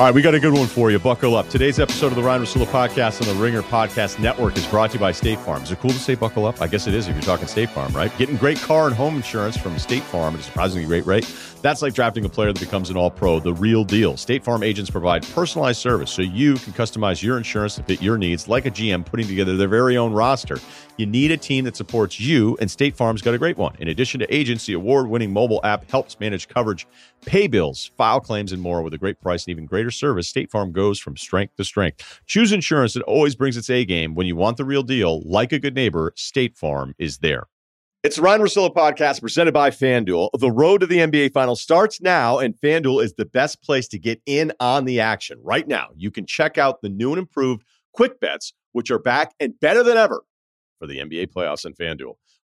All right, we got a good one for you. Buckle up. Today's episode of the Ryen Russillo podcast on the Ringer Podcast Network is brought to you by State Farm. Is it cool to say buckle up? I guess it is if you're talking State Farm, right? Getting great car and home insurance from State Farm at a surprisingly great rate. That's like drafting a player that becomes an all pro, the real deal. State Farm agents provide personalized service so you can customize your insurance to fit your needs, like a GM putting together their very own roster. You need a team that supports you, and State Farm's got a great one. In addition to agents, the award winning mobile app helps manage coverage, pay bills, file claims, and more with a great price and even greater service. State Farm goes from strength to strength. Choose insurance that always brings its A game. When you want the real deal, like a good neighbor, State Farm is there. It's the Ryen Russillo podcast presented by FanDuel. The road to the NBA Finals starts now, and FanDuel is the best place to get in on the action. Right now, you can check out the new and improved Quick Bets, which are back and better than ever for the NBA playoffs and FanDuel.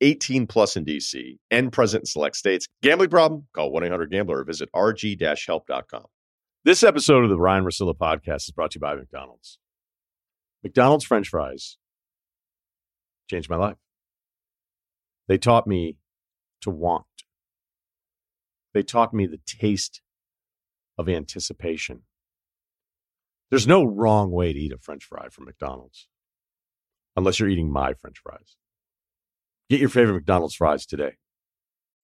18 plus in DC and present in select states. Gambling problem? Call 1 800 Gambler or visit rg help.com. This episode of the Ryen Russillo podcast is brought to you by McDonald's. McDonald's French fries changed my life. They taught me to want, they taught me the taste of anticipation. There's no wrong way to eat a French fry from McDonald's unless you're eating my French fries. Get your favorite McDonald's fries today.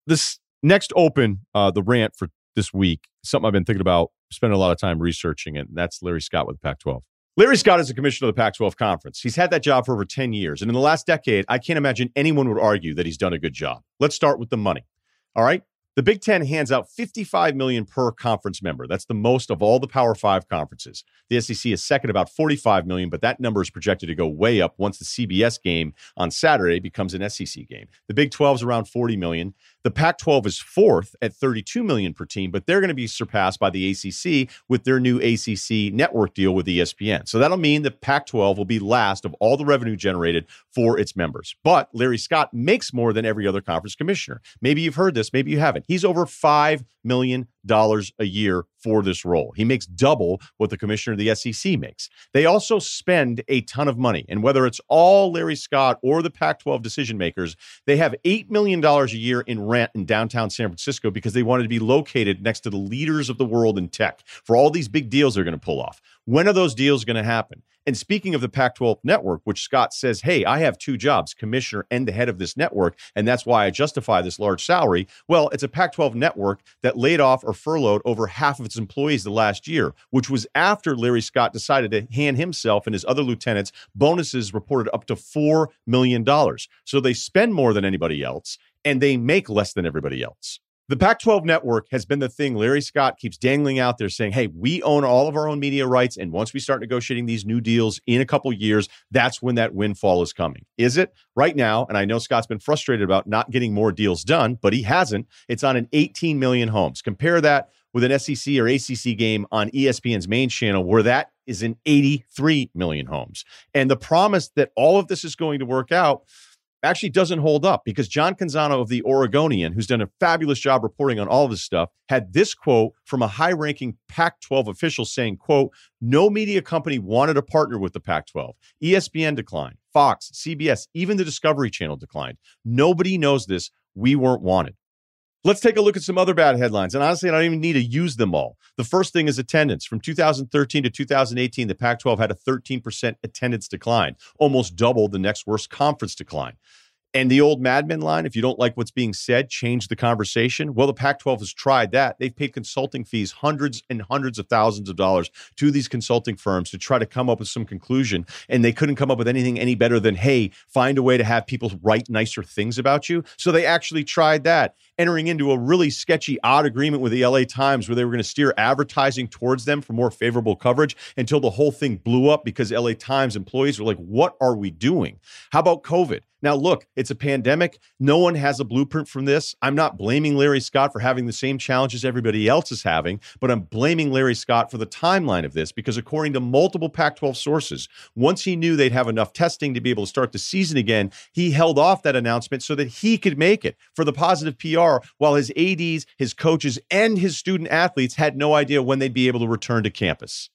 This next open, uh, the rant for this week, something I've been thinking about, spending a lot of time researching, and that's Larry Scott with Pac 12. Larry Scott is the commissioner of the Pac 12 conference. He's had that job for over 10 years. And in the last decade, I can't imagine anyone would argue that he's done a good job. Let's start with the money. All right. The Big Ten hands out 55 million per conference member. That's the most of all the Power Five conferences. The SEC is second, about 45 million, but that number is projected to go way up once the CBS game on Saturday becomes an SEC game. The Big 12 is around 40 million. The Pac 12 is fourth at 32 million per team, but they're going to be surpassed by the ACC with their new ACC network deal with ESPN. So that'll mean the Pac 12 will be last of all the revenue generated for its members. But Larry Scott makes more than every other conference commissioner. Maybe you've heard this, maybe you haven't. He's over $5 million a year for this role. He makes double what the commissioner of the SEC makes. They also spend a ton of money. And whether it's all Larry Scott or the Pac 12 decision makers, they have $8 million a year in rent in downtown San Francisco because they wanted to be located next to the leaders of the world in tech for all these big deals they're going to pull off. When are those deals going to happen? And speaking of the Pac 12 network, which Scott says, hey, I have two jobs, commissioner and the head of this network, and that's why I justify this large salary. Well, it's a Pac 12 network that laid off or furloughed over half of its employees the last year, which was after Larry Scott decided to hand himself and his other lieutenants bonuses reported up to $4 million. So they spend more than anybody else and they make less than everybody else. The Pac 12 network has been the thing Larry Scott keeps dangling out there saying, hey, we own all of our own media rights. And once we start negotiating these new deals in a couple years, that's when that windfall is coming. Is it? Right now, and I know Scott's been frustrated about not getting more deals done, but he hasn't. It's on an 18 million homes. Compare that with an SEC or ACC game on ESPN's main channel, where that is in 83 million homes. And the promise that all of this is going to work out actually doesn't hold up because John Canzano of the Oregonian, who's done a fabulous job reporting on all of this stuff, had this quote from a high-ranking Pac-12 official saying, quote, no media company wanted to partner with the Pac-12. ESPN declined, Fox, CBS, even the Discovery Channel declined. Nobody knows this. We weren't wanted. Let's take a look at some other bad headlines. And honestly, I don't even need to use them all. The first thing is attendance. From 2013 to 2018, the Pac 12 had a 13% attendance decline, almost double the next worst conference decline. And the old Mad Men line, if you don't like what's being said, change the conversation. Well, the Pac 12 has tried that. They've paid consulting fees, hundreds and hundreds of thousands of dollars to these consulting firms to try to come up with some conclusion. And they couldn't come up with anything any better than, hey, find a way to have people write nicer things about you. So they actually tried that, entering into a really sketchy, odd agreement with the LA Times where they were going to steer advertising towards them for more favorable coverage until the whole thing blew up because LA Times employees were like, what are we doing? How about COVID? Now, look, it's a pandemic. No one has a blueprint from this. I'm not blaming Larry Scott for having the same challenges everybody else is having, but I'm blaming Larry Scott for the timeline of this because, according to multiple Pac 12 sources, once he knew they'd have enough testing to be able to start the season again, he held off that announcement so that he could make it for the positive PR while his ADs, his coaches, and his student athletes had no idea when they'd be able to return to campus.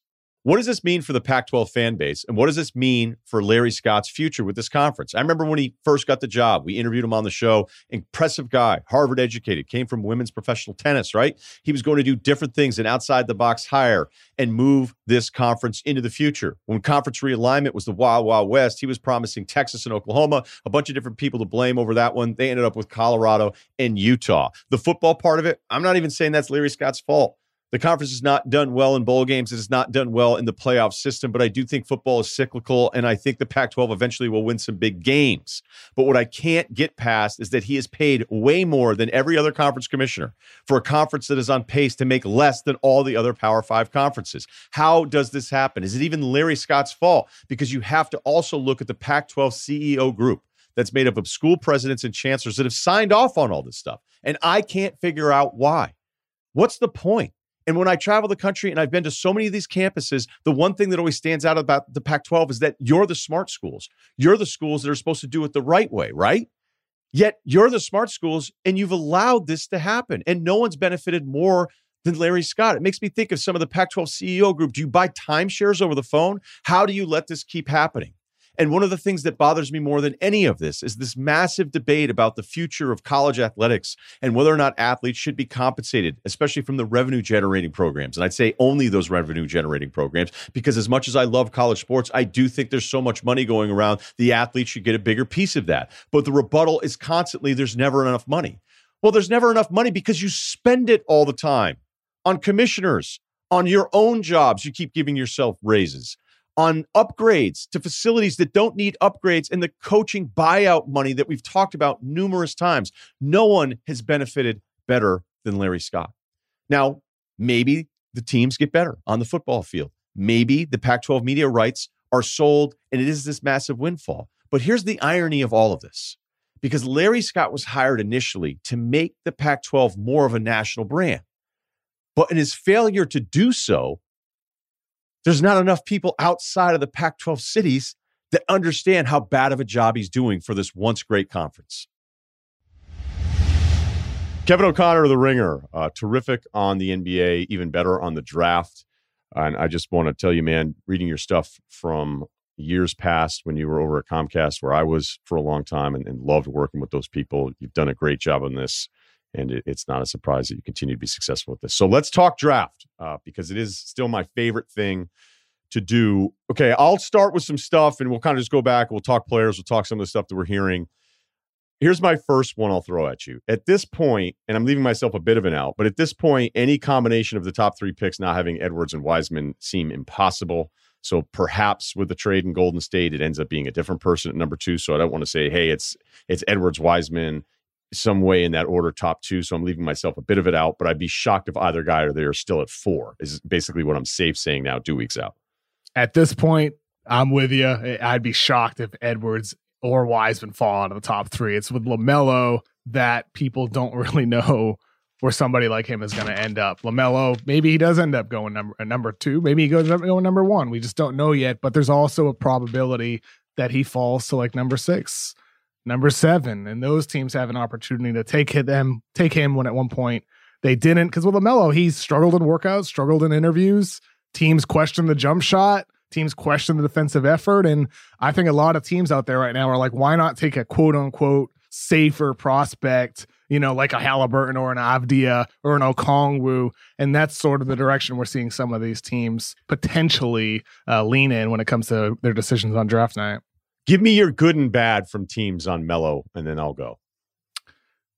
What does this mean for the Pac 12 fan base? And what does this mean for Larry Scott's future with this conference? I remember when he first got the job, we interviewed him on the show. Impressive guy, Harvard educated, came from women's professional tennis, right? He was going to do different things and outside the box hire and move this conference into the future. When conference realignment was the Wild Wild West, he was promising Texas and Oklahoma, a bunch of different people to blame over that one. They ended up with Colorado and Utah. The football part of it, I'm not even saying that's Larry Scott's fault. The conference has not done well in bowl games. It has not done well in the playoff system, but I do think football is cyclical, and I think the Pac 12 eventually will win some big games. But what I can't get past is that he is paid way more than every other conference commissioner for a conference that is on pace to make less than all the other Power Five conferences. How does this happen? Is it even Larry Scott's fault? Because you have to also look at the Pac 12 CEO group that's made up of school presidents and chancellors that have signed off on all this stuff. And I can't figure out why. What's the point? And when I travel the country and I've been to so many of these campuses, the one thing that always stands out about the Pac 12 is that you're the smart schools. You're the schools that are supposed to do it the right way, right? Yet you're the smart schools and you've allowed this to happen. And no one's benefited more than Larry Scott. It makes me think of some of the Pac 12 CEO group. Do you buy timeshares over the phone? How do you let this keep happening? And one of the things that bothers me more than any of this is this massive debate about the future of college athletics and whether or not athletes should be compensated, especially from the revenue generating programs. And I'd say only those revenue generating programs, because as much as I love college sports, I do think there's so much money going around, the athletes should get a bigger piece of that. But the rebuttal is constantly there's never enough money. Well, there's never enough money because you spend it all the time on commissioners, on your own jobs. You keep giving yourself raises on upgrades to facilities that don't need upgrades and the coaching buyout money that we've talked about numerous times. No one has benefited better than Larry Scott. Now, maybe the teams get better on the football field. Maybe the Pac 12 media rights are sold and it is this massive windfall. But here's the irony of all of this because Larry Scott was hired initially to make the Pac 12 more of a national brand. But in his failure to do so, there's not enough people outside of the Pac 12 cities that understand how bad of a job he's doing for this once great conference. Kevin O'Connor The Ringer, uh, terrific on the NBA, even better on the draft. And I just want to tell you, man, reading your stuff from years past when you were over at Comcast, where I was for a long time and, and loved working with those people, you've done a great job on this and it, it's not a surprise that you continue to be successful with this. So let's talk draft uh, because it is still my favorite thing to do. Okay, I'll start with some stuff, and we'll kind of just go back. We'll talk players. We'll talk some of the stuff that we're hearing. Here's my first one I'll throw at you. At this point, and I'm leaving myself a bit of an out, but at this point, any combination of the top three picks not having Edwards and Wiseman seem impossible. So perhaps with the trade in Golden State, it ends up being a different person at number two. So I don't want to say, hey, it's it's Edwards Wiseman some way in that order top two. So I'm leaving myself a bit of it out, but I'd be shocked if either guy or they are still at four, is basically what I'm safe saying now, two weeks out. At this point, I'm with you. I'd be shocked if Edwards or Wiseman fall out of the top three. It's with LaMelo that people don't really know where somebody like him is going to end up. LaMelo, maybe he does end up going number uh, number two. Maybe he goes up going number one. We just don't know yet. But there's also a probability that he falls to like number six number seven, and those teams have an opportunity to take them, take him when at one point they didn't. Because with Lamelo, he's struggled in workouts, struggled in interviews. Teams question the jump shot. Teams question the defensive effort, and I think a lot of teams out there right now are like, why not take a quote unquote safer prospect? You know, like a Halliburton or an Avdia or an Okongwu. And that's sort of the direction we're seeing some of these teams potentially uh, lean in when it comes to their decisions on draft night. Give me your good and bad from teams on Melo, and then I'll go.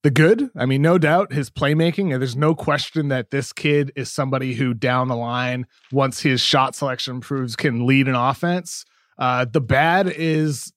The good, I mean, no doubt his playmaking. And There's no question that this kid is somebody who, down the line, once his shot selection improves, can lead an offense. Uh, the bad is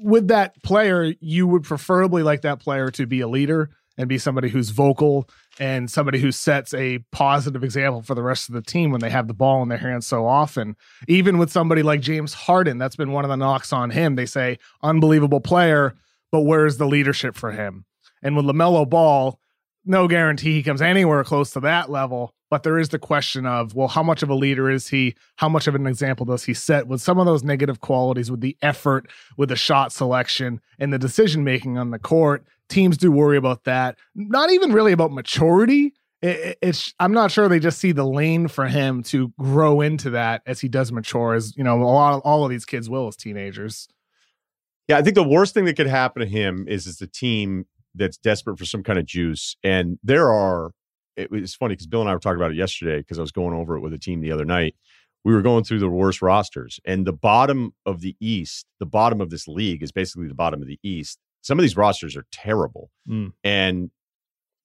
with that player, you would preferably like that player to be a leader and be somebody who's vocal and somebody who sets a positive example for the rest of the team when they have the ball in their hands so often. Even with somebody like James Harden, that's been one of the knocks on him. They say unbelievable player, but where's the leadership for him? And with LaMelo Ball, no guarantee he comes anywhere close to that level. But there is the question of, well, how much of a leader is he? How much of an example does he set with some of those negative qualities, with the effort, with the shot selection, and the decision making on the court? Teams do worry about that. Not even really about maturity. It, it's I'm not sure they just see the lane for him to grow into that as he does mature, as you know, a lot of all of these kids will as teenagers. Yeah, I think the worst thing that could happen to him is is the team that's desperate for some kind of juice. And there are it was funny because Bill and I were talking about it yesterday because I was going over it with a team the other night. We were going through the worst rosters, and the bottom of the East, the bottom of this league is basically the bottom of the East. Some of these rosters are terrible, mm. and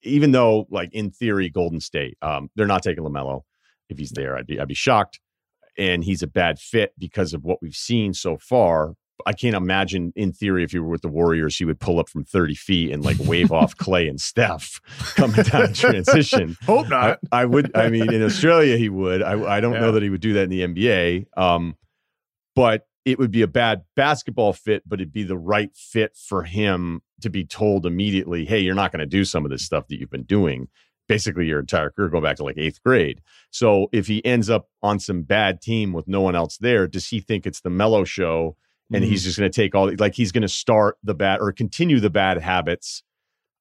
even though, like in theory, Golden State, um, they're not taking Lamelo. If he's there, I'd be I'd be shocked, and he's a bad fit because of what we've seen so far. I can't imagine in theory if you were with the Warriors, he would pull up from 30 feet and like wave off Clay and Steph coming down transition. Hope not. I, I, would. I mean, in Australia, he would. I, I don't yeah. know that he would do that in the NBA. Um, but it would be a bad basketball fit, but it'd be the right fit for him to be told immediately, hey, you're not going to do some of this stuff that you've been doing basically your entire career going back to like eighth grade. So if he ends up on some bad team with no one else there, does he think it's the Melo show and mm-hmm. he's just going to take all like he's going to start the bad or continue the bad habits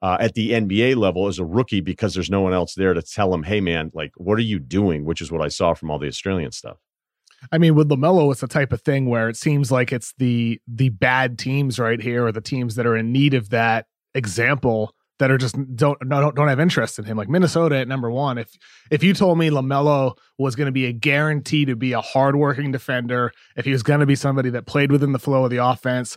uh, at the NBA level as a rookie because there's no one else there to tell him, hey man, like what are you doing? Which is what I saw from all the Australian stuff. I mean, with Lamelo, it's the type of thing where it seems like it's the the bad teams right here, or the teams that are in need of that example that are just don't don't don't have interest in him. Like Minnesota at number one. If if you told me Lamelo was going to be a guarantee to be a hardworking defender, if he was going to be somebody that played within the flow of the offense,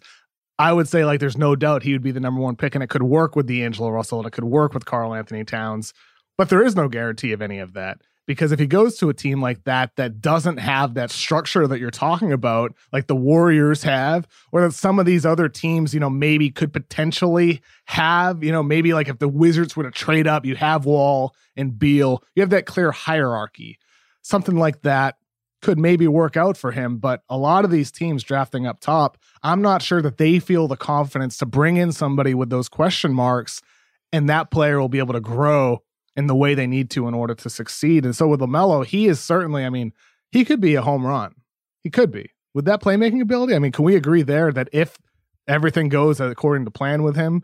I would say like there's no doubt he would be the number one pick, and it could work with D'Angelo Russell, and it could work with Karl-Anthony Towns. But there is no guarantee of any of that because if he goes to a team like that that doesn't have that structure that you're talking about like the warriors have or that some of these other teams you know maybe could potentially have you know maybe like if the wizards were to trade up you have wall and beal you have that clear hierarchy. Something like that could maybe work out for him but a lot of these teams drafting up top i'm not sure that they feel the confidence to bring in somebody with those question marks and that player will be able to grow in the way they need to in order to succeed. And so with LaMelo, he is certainly, I mean, he could be a home run. He could be. With that playmaking ability, I mean, can we agree there that if everything goes according to plan with him,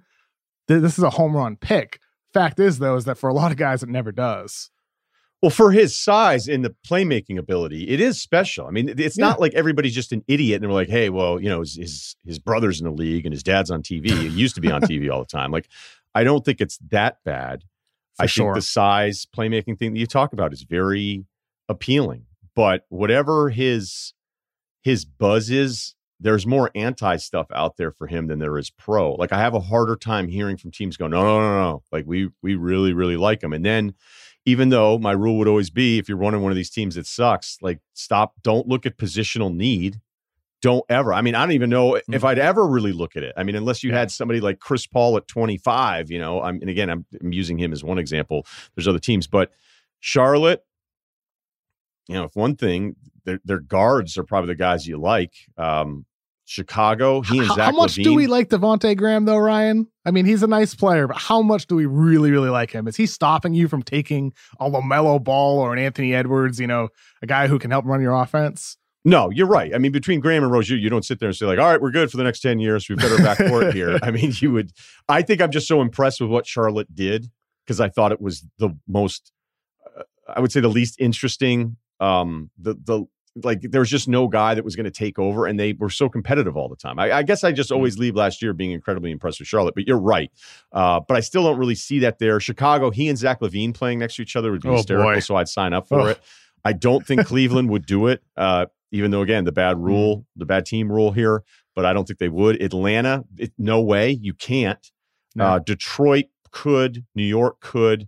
th- this is a home run pick? Fact is, though, is that for a lot of guys, it never does. Well, for his size and the playmaking ability, it is special. I mean, it's yeah. not like everybody's just an idiot and they're like, "Hey, well, you know, his, his his brother's in the league and his dad's on TV. He used to be on TV all the time." Like, I don't think it's that bad. I sure. think the size playmaking thing that you talk about is very appealing. But whatever his his buzz is, there's more anti stuff out there for him than there is pro. Like I have a harder time hearing from teams going, no, no, no, no. Like we we really, really like him. And then even though my rule would always be if you're running one of these teams that sucks, like stop, don't look at positional need don't ever. I mean, I don't even know if mm-hmm. I'd ever really look at it. I mean, unless you had somebody like Chris Paul at 25, you know, I'm, and again, I'm, I'm using him as one example. There's other teams, but Charlotte, you know, if one thing, their, their guards are probably the guys you like. Um, Chicago, he and how, Zach how much LaVine. do we like Devonte Graham though, Ryen? I mean, he's a nice player, but how much do we really, really like him? Is he stopping you from taking a Lamelo Ball or an Anthony Edwards? You know, a guy who can help run your offense. No, you're right. I mean, between Graham and Rozier, you don't sit there and say like, "All right, we're good for the next ten years. We've got our back court here." I mean, you would. I think I'm just so impressed with what Charlotte did because I thought it was the most, uh, I would say, the least interesting. Um, the the like there was just no guy that was going to take over, and they were so competitive all the time. I, I, guess I just mm-hmm. always leave last year being incredibly impressed with Charlotte, but you're right. Uh, but I still don't really see that there. Chicago, he and Zach LaVine playing next to each other would be oh, hysterical, boy. so I'd sign up for oh. it. I don't think Cleveland would do it. Uh, even though again the bad rule, the bad team rule here, but I don't think they would. Atlanta, it, no way, you can't. No. Uh, Detroit could, New York could,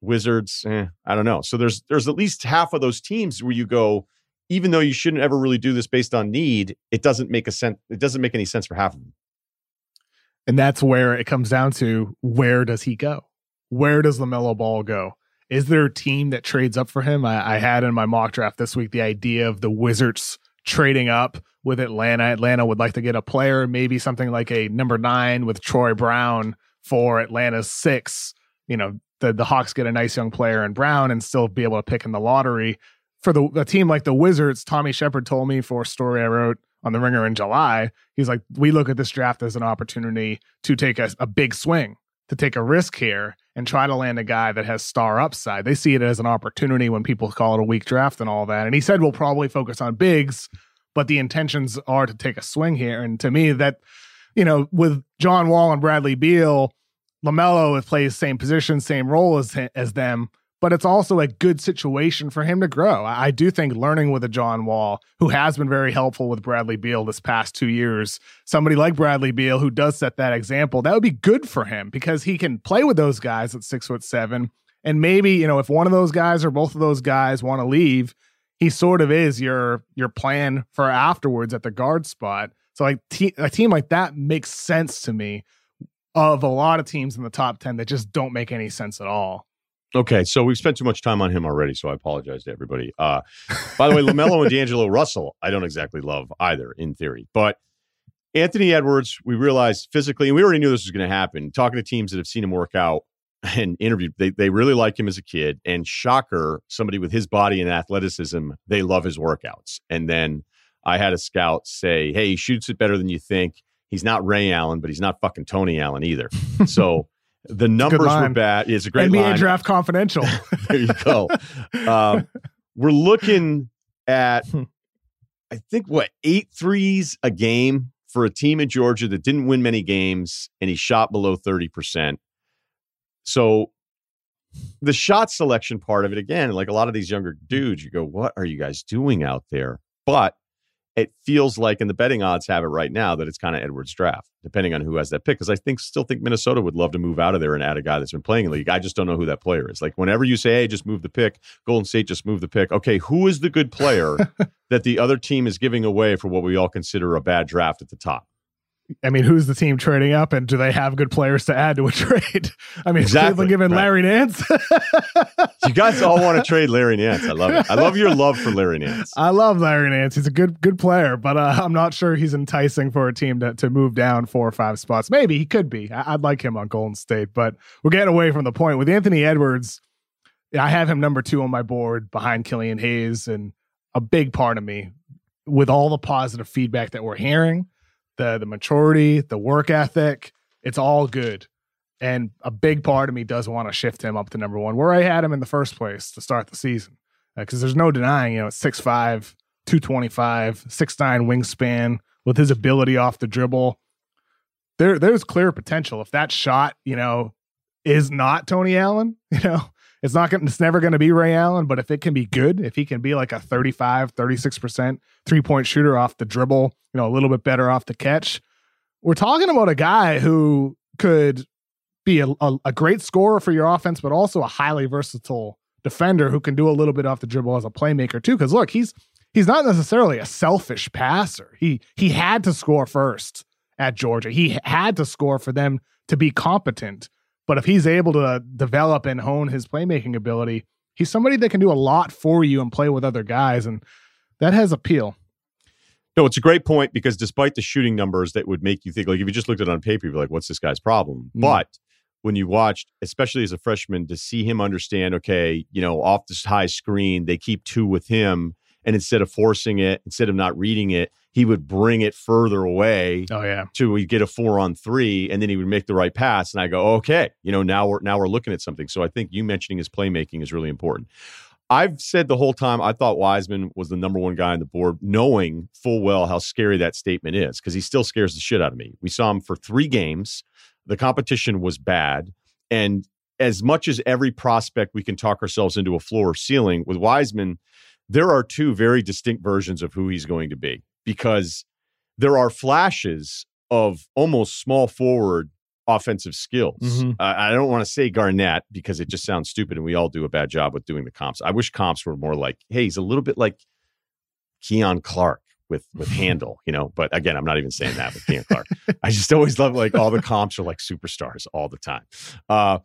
Wizards, eh, I don't know. So there's there's at least half of those teams where you go, even though you shouldn't ever really do this based on need, it doesn't make a sense. It doesn't make any sense for half of them. And that's where it comes down to where does he go? where does LaMelo Ball go? Is there a team that trades up for him? I, I had in my mock draft this week the idea of the Wizards trading up with Atlanta. Atlanta would like to get a player, maybe something like a number nine with Troy Brown for Atlanta's six. You know, the, the Hawks get a nice young player in Brown and still be able to pick in the lottery. For the a team like the Wizards, Tommy Sheppard told me for a story I wrote on the Ringer in July. He's like, we look at this draft as an opportunity to take a, a big swing, to take a risk here and try to land a guy that has star upside. They see it as an opportunity when people call it a weak draft and all that. And he said we'll probably focus on bigs, but the intentions are to take a swing here. And to me, that, you know, with John Wall and Bradley Beal, LaMelo plays same position, same role as as them but it's also a good situation for him to grow. I do think learning with a John Wall, who has been very helpful with Bradley Beal this past two years, somebody like Bradley Beal who does set that example, that would be good for him because he can play with those guys at six foot seven. And maybe, you know, if one of those guys or both of those guys want to leave, he sort of is your your plan for afterwards at the guard spot. So like te- a team like that makes sense to me of a lot of teams in the top 10 that just don't make any sense at all. Okay, so we've spent too much time on him already, so I apologize to everybody. Uh, by the way, LaMelo and D'Angelo Russell, I don't exactly love either in theory, but Anthony Edwards, we realized physically, and we already knew this was going to happen. Talking to teams that have seen him work out and interviewed, they they really like him as a kid. And shocker, somebody with his body and athleticism, they love his workouts. And then I had a scout say, "Hey, he shoots it better than you think." He's not Ray Allen, but he's not fucking Tony Allen either. So the numbers were bad. It's a great NBA line. draft confidential. there you go. Um, we're looking at, hmm. I think, what, eight threes a game for a team in Georgia that didn't win many games and he shot below 30%. So the shot selection part of it, again, like a lot of these younger dudes, you go, what are you guys doing out there? But it feels like, and the betting odds have it right now that it's kind of Edwards draft, depending on who has that pick. Because I think still think Minnesota would love to move out of there and add a guy that's been playing in the league. I just don't know who that player is. Like whenever you say, "Hey, just move the pick," Golden State just move the pick. Okay, who is the good player that the other team is giving away for what we all consider a bad draft at the top? I mean, who's the team trading up, and do they have good players to add to a trade? I mean, exactly, Cleveland giving right. Larry Nance. you guys all want to trade Larry Nance. I love it. I love your love for Larry Nance. I love Larry Nance. He's a good good player, but uh, I'm not sure he's enticing for a team to to move down four or five spots. Maybe he could be. I, would like him on Golden State, but we're getting away from the point with Anthony Edwards. I have him number two on my board behind Killian Hayes, and a big part of me with all the positive feedback that we're hearing the the maturity, the work ethic, it's all good. And a big part of me does want to shift him up to number one, where I had him in the first place to start the season. Because uh, there's no denying, you know, 6'5, 225, 6'9 wingspan with his ability off the dribble. There, there's clear potential. If that shot, you know, is not Tony Allen, you know, it's not going it's never going to be Ray Allen, but if it can be good, if he can be like a 35, 36% three-point shooter off the dribble, you know, a little bit better off the catch, we're talking about a guy who could be a, a, a great scorer for your offense, but also a highly versatile defender who can do a little bit off the dribble as a playmaker too. Because look, he's he's not necessarily a selfish passer. He he had to score first at Georgia. He had to score for them to be competent. But if he's able to develop and hone his playmaking ability, he's somebody that can do a lot for you and play with other guys, and that has appeal. No, it's a great point because despite the shooting numbers that would make you think, like if you just looked at it on paper, you'd be like, what's this guy's problem? Mm. But when you watched, especially as a freshman, to see him understand, okay, you know, off this high screen, they keep two with him. And instead of forcing it, instead of not reading it, he would bring it further away. Oh yeah, to we get a four on three, and then he would make the right pass. And I go, okay, you know, now we're now we're looking at something. So I think you mentioning his playmaking is really important. I've said the whole time I thought Wiseman was the number one guy on the board, knowing full well how scary that statement is because he still scares the shit out of me. We saw him for three games. The competition was bad. And as much as every prospect we can talk ourselves into a floor or ceiling, with Wiseman, there are two very distinct versions of who he's going to be because there are flashes of almost small forward offensive skills. Mm-hmm. Uh, I don't want to say Garnett because it just sounds stupid and we all do a bad job with doing the comps. I wish comps were more like, hey, he's a little bit like Keon Clark with with handle, you know. But again, I'm not even saying that with Keon Clark. I just always love like all the comps are like superstars all the time. Uh,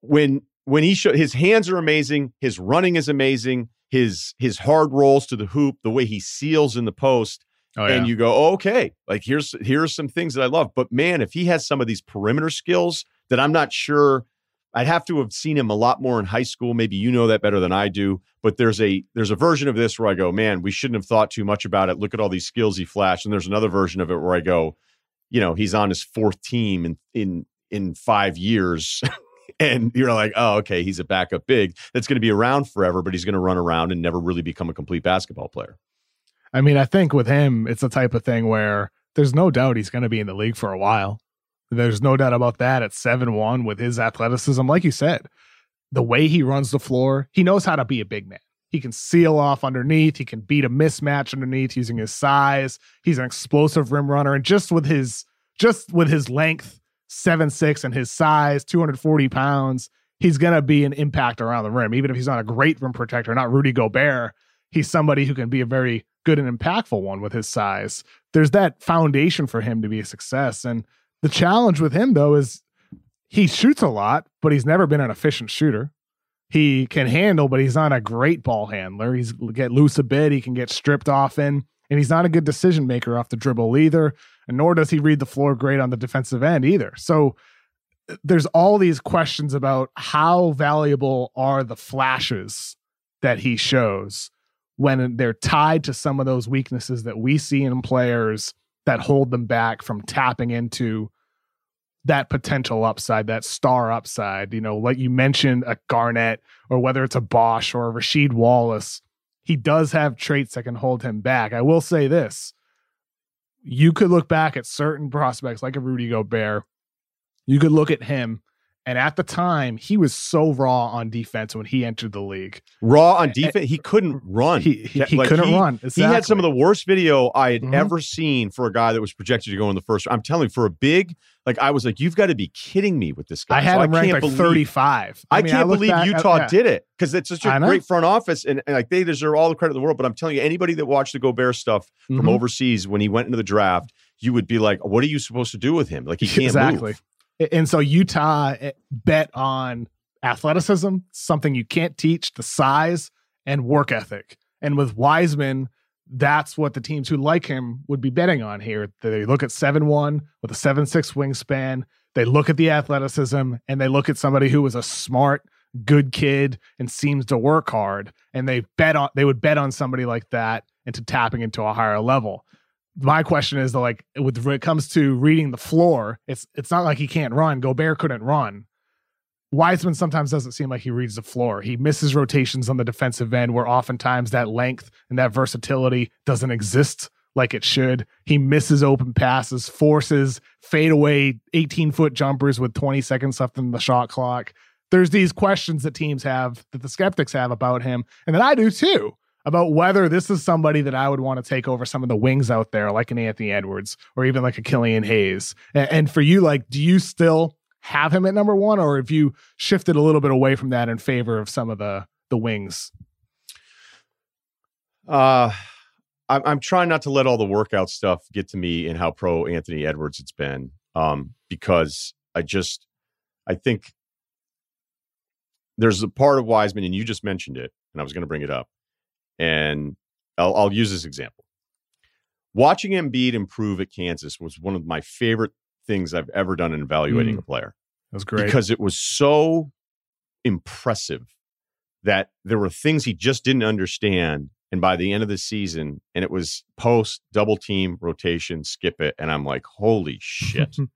when when he show his hands are amazing, his running is amazing, his his hard rolls to the hoop, the way he seals in the post. Oh, yeah. And you go, oh, okay, like here's here's some things that I love. But man, if he has some of these perimeter skills that I'm not sure I'd have to have seen him a lot more in high school. Maybe you know that better than I do. But there's a there's a version of this where I go, man, we shouldn't have thought too much about it. Look at all these skills he flashed. And there's another version of it where I go, you know, he's on his fourth team in in in five years. and you're like, oh, okay, he's a backup big that's going to be around forever, but he's going to run around and never really become a complete basketball player. I mean, I think with him, it's the type of thing where there's no doubt he's going to be in the league for a while. There's no doubt about that at 7 1 with his athleticism. Like you said, the way he runs the floor, he knows how to be a big man. He can seal off underneath. He can beat a mismatch underneath using his size. He's an explosive rim runner. And just with his just with his length, seven six, and his size, 240 pounds, he's gonna be an impact around the rim. Even if he's not a great rim protector, not Rudy Gobert, he's somebody who can be a very good and impactful one with his size. There's that foundation for him to be a success. And the challenge with him though is he shoots a lot, but he's never been an efficient shooter. He can handle, but he's not a great ball handler. He's get loose a bit. He can get stripped off and he's not a good decision maker off the dribble either. Nor does he read the floor great on the defensive end either. So there's all these questions about how valuable are the flashes that he shows when they're tied to some of those weaknesses that we see in players that hold them back from tapping into that potential upside, that star upside. You know, like you mentioned, a Garnett or whether it's a Bosh or a Rasheed Wallace, he does have traits that can hold him back. I will say this you could look back at certain prospects like a Rudy Gobert. You could look at him and at the time, he was so raw on defense when he entered the league. Raw on defense, he couldn't run. He, he, he like couldn't he, run. Exactly. He had some of the worst video I had mm-hmm. ever seen for a guy that was projected to go in the first. I'm telling you, for a big, like I was like, you've got to be kidding me with this guy. I had so him I ranked like believe, 35. I, I mean, can't I believe back, Utah yeah. did it because it's such a great front office and, and, like they deserve all the credit in the world. But I'm telling you, anybody that watched the Gobert stuff mm-hmm. from overseas when he went into the draft, you would be like, what are you supposed to do with him? Like he can't exactly. move. And so Utah eh, bet on athleticism, something you can't teach, the size and work ethic. And with Wiseman, that's what the teams who like him would be betting on here. They look at 7 1 with a 7 6 wingspan. They look at the athleticism and they look at somebody who was a smart, good kid and seems to work hard. And they bet on, they would bet on somebody like that into tapping into a higher level my question is that like with when it comes to reading the floor, it's it's not like he can't run. Gobert couldn't run. Wiseman sometimes doesn't seem like he reads the floor. He misses rotations on the defensive end where oftentimes that length and that versatility doesn't exist like it should. He misses open passes, forces fadeaway 18 foot jumpers with 20 seconds left in the shot clock. There's these questions that teams have that the skeptics have about him, and that I do too about whether this is somebody that I would want to take over some of the wings out there, like an Anthony Edwards or even like a Killian Hayes. And, and for you, like, do you still have him at number one, or have you shifted a little bit away from that in favor of some of the the wings? Uh I'm, I'm trying not to let all the workout stuff get to me and how pro Anthony Edwards it's been, um, because I just I think there's a part of Wiseman, and you just mentioned it, and I was going to bring it up and I'll, I'll use this example. Watching Embiid improve at Kansas was one of my favorite things I've ever done in evaluating mm. a player. That's great. Because it was so impressive that there were things he just didn't understand. And by the end of the season, and it was post double team rotation, skip it. And I'm like, holy shit.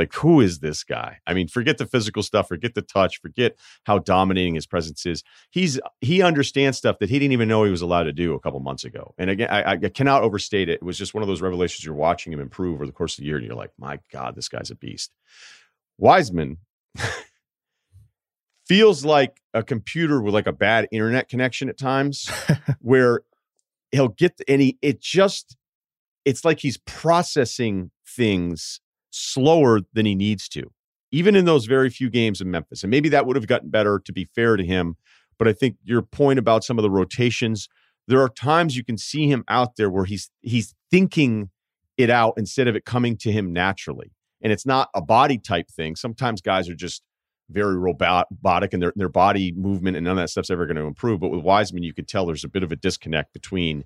Like, who is this guy? I mean, forget the physical stuff, forget the touch, forget how dominating his presence is. He's he understands stuff that he didn't even know he was allowed to do a couple months ago. And again, I, I cannot overstate it. It was just one of those revelations. You're watching him improve over the course of the year, and you're like, my God, this guy's a beast. Wiseman feels like a computer with like a bad internet connection at times, where he'll get the, and he it just it's like he's processing things slower than he needs to, even in those very few games in Memphis. And maybe that would have gotten better to be fair to him. But I think your point about some of the rotations, there are times you can see him out there where he's he's thinking it out instead of it coming to him naturally. And it's not a body type thing. Sometimes guys are just very robotic and their, their body movement and none of that stuff's ever going to improve. But with Wiseman, you could tell there's a bit of a disconnect between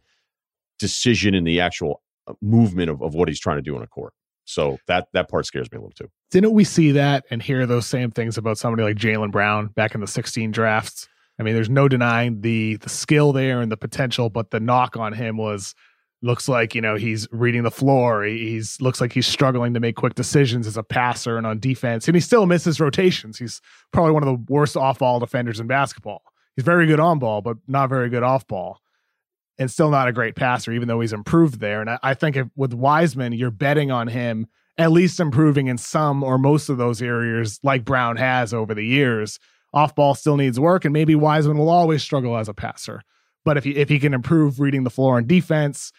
decision and the actual uh, movement of, of what he's trying to do on a court. So that that part scares me a little too. Didn't we see that and hear those same things about somebody like Jaylen Brown back in the 16 drafts? I mean, there's no denying the the skill there and the potential, but the knock on him was looks like you know he's reading the floor. He's looks like he's struggling to make quick decisions as a passer and on defense, and he still misses rotations. He's probably one of the worst off ball defenders in basketball. He's very good on ball, but not very good off ball, and still not a great passer, even though he's improved there. And I, I think if, with Wiseman, you're betting on him at least improving in some or most of those areas, like Brown has over the years. Off ball still needs work, and maybe Wiseman will always struggle as a passer. But if he if he can improve reading the floor and defense,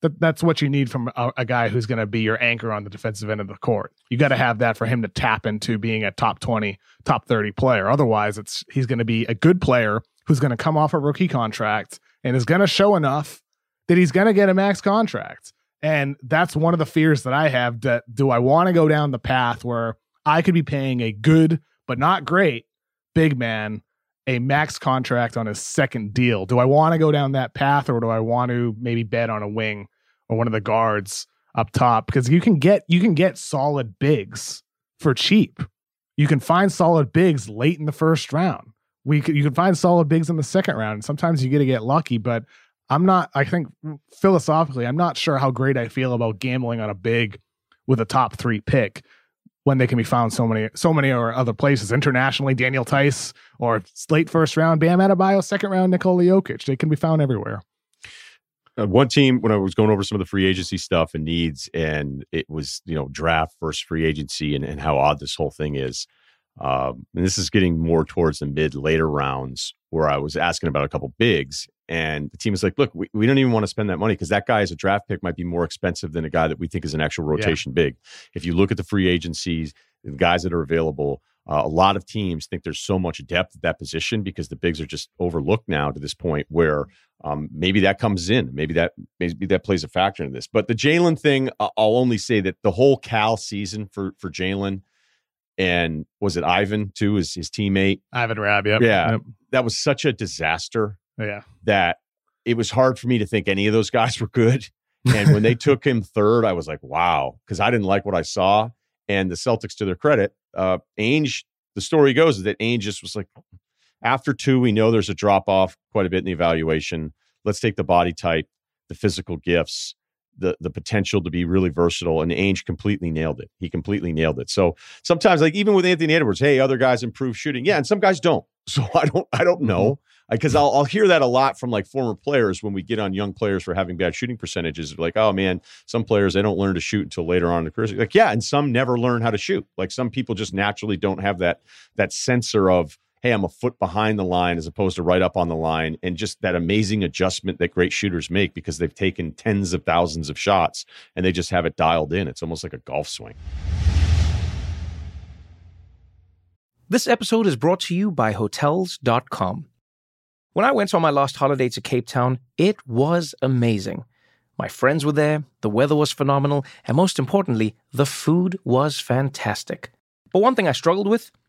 that that's what you need from a, a guy who's going to be your anchor on the defensive end of the court. You got to have that for him to tap into being a top 20, top 30 player. Otherwise, it's he's going to be a good player who's going to come off a rookie contract and is going to show enough that he's going to get a max contract. And that's one of the fears that I have that do I want to go down the path where I could be paying a good but not great big man a max contract on his second deal. Do I want to go down that path or do I want to maybe bet on a wing or one of the guards up top because you can get you can get solid bigs for cheap. You can find solid bigs late in the first round. We could, you can find solid bigs in the second round. Sometimes you get to get lucky, but I'm not. I think philosophically, I'm not sure how great I feel about gambling on a big with a top three pick when they can be found so many so many or other places internationally. Daniel Theis or late first round, Bam Adebayo, second round, Nikola Jokic. They can be found everywhere uh, one team when I was going over some of the free agency stuff and needs, and it was you know draft versus free agency and, and how odd this whole thing is. Um, and this is getting more towards the mid later rounds where I was asking about a couple bigs, and the team is like, "Look, we, we don't even want to spend that money because that guy as a draft pick might be more expensive than a guy that we think is an actual rotation yeah. big." If you look at the free agencies, the guys that are available, uh, a lot of teams think there's so much depth at that position because the bigs are just overlooked now to this point where um, maybe that comes in. Maybe that maybe that plays a factor in this. But the Jaylen thing, I'll only say that the whole Cal season for for Jaylen and was it Ivan too, his his teammate Ivan Rabb, yep. yeah, yep. that was such a disaster. Yeah, that it was hard for me to think any of those guys were good. And when they took him third, I was like, wow, because I didn't like what I saw. And the Celtics, to their credit, uh, Ainge, the story goes that Ainge just was like, after two, we know there's a drop off quite a bit in the evaluation. Let's take the body type, the physical gifts, the the potential to be really versatile. And Ainge completely nailed it. He completely nailed it. So sometimes, like even with Anthony Edwards, hey, other guys improve shooting, yeah, and some guys don't. So I don't I don't know mm-hmm. because I'll I'll hear that a lot from like former players when we get on young players for having bad shooting percentages. Like, oh man, some players they don't learn to shoot until later on in the career. Like, yeah, and some never learn how to shoot. Like some people just naturally don't have that that sensor of hey, I'm a foot behind the line as opposed to right up on the line, and just that amazing adjustment that great shooters make because they've taken tens of thousands of shots and they just have it dialed in. It's almost like a golf swing. This episode is brought to you by Hotels.com. When I went on my last holiday to Cape Town, it was amazing. My friends were there, the weather was phenomenal, and most importantly, the food was fantastic. But one thing I struggled with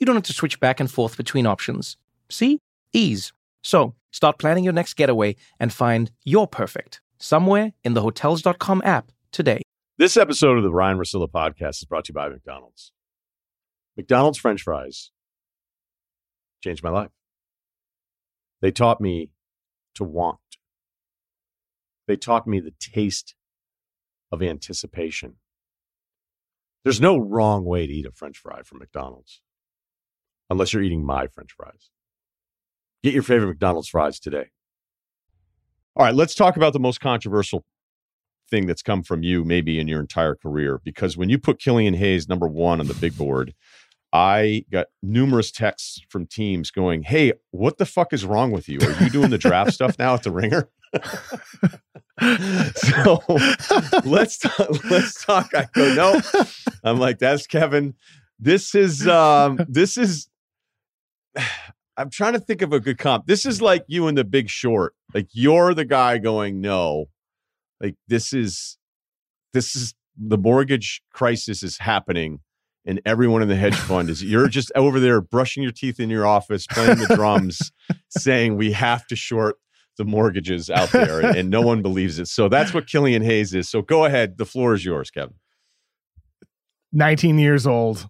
you don't have to switch back and forth between options. See? Ease. So, start planning your next getaway and find your perfect somewhere in the Hotels.com app today. This episode of the Ryen Russillo podcast is brought to you by McDonald's. McDonald's French fries changed my life. They taught me to want. They taught me the taste of anticipation. There's no wrong way to eat a French fry from McDonald's unless you're eating my French fries. Get your favorite McDonald's fries today. All right, let's talk about the most controversial thing that's come from you maybe in your entire career. Because when you put Killian Hayes number one on the big board, I got numerous texts from teams going, "Hey, what the fuck is wrong with you? Are you doing the draft stuff now at the Ringer?" so let's talk, let's talk. I go, no. I'm like, that's Kevin. This is um, this is. I'm trying to think of a good comp. This is like you in The Big Short. Like you're the guy going, no. Like this is, this is the mortgage crisis is happening and everyone in the hedge fund is you're just over there brushing your teeth in your office playing the drums saying we have to short the mortgages out there and, and, no one believes it so that's what killian hayes is so go ahead the floor is yours kevin 19 years old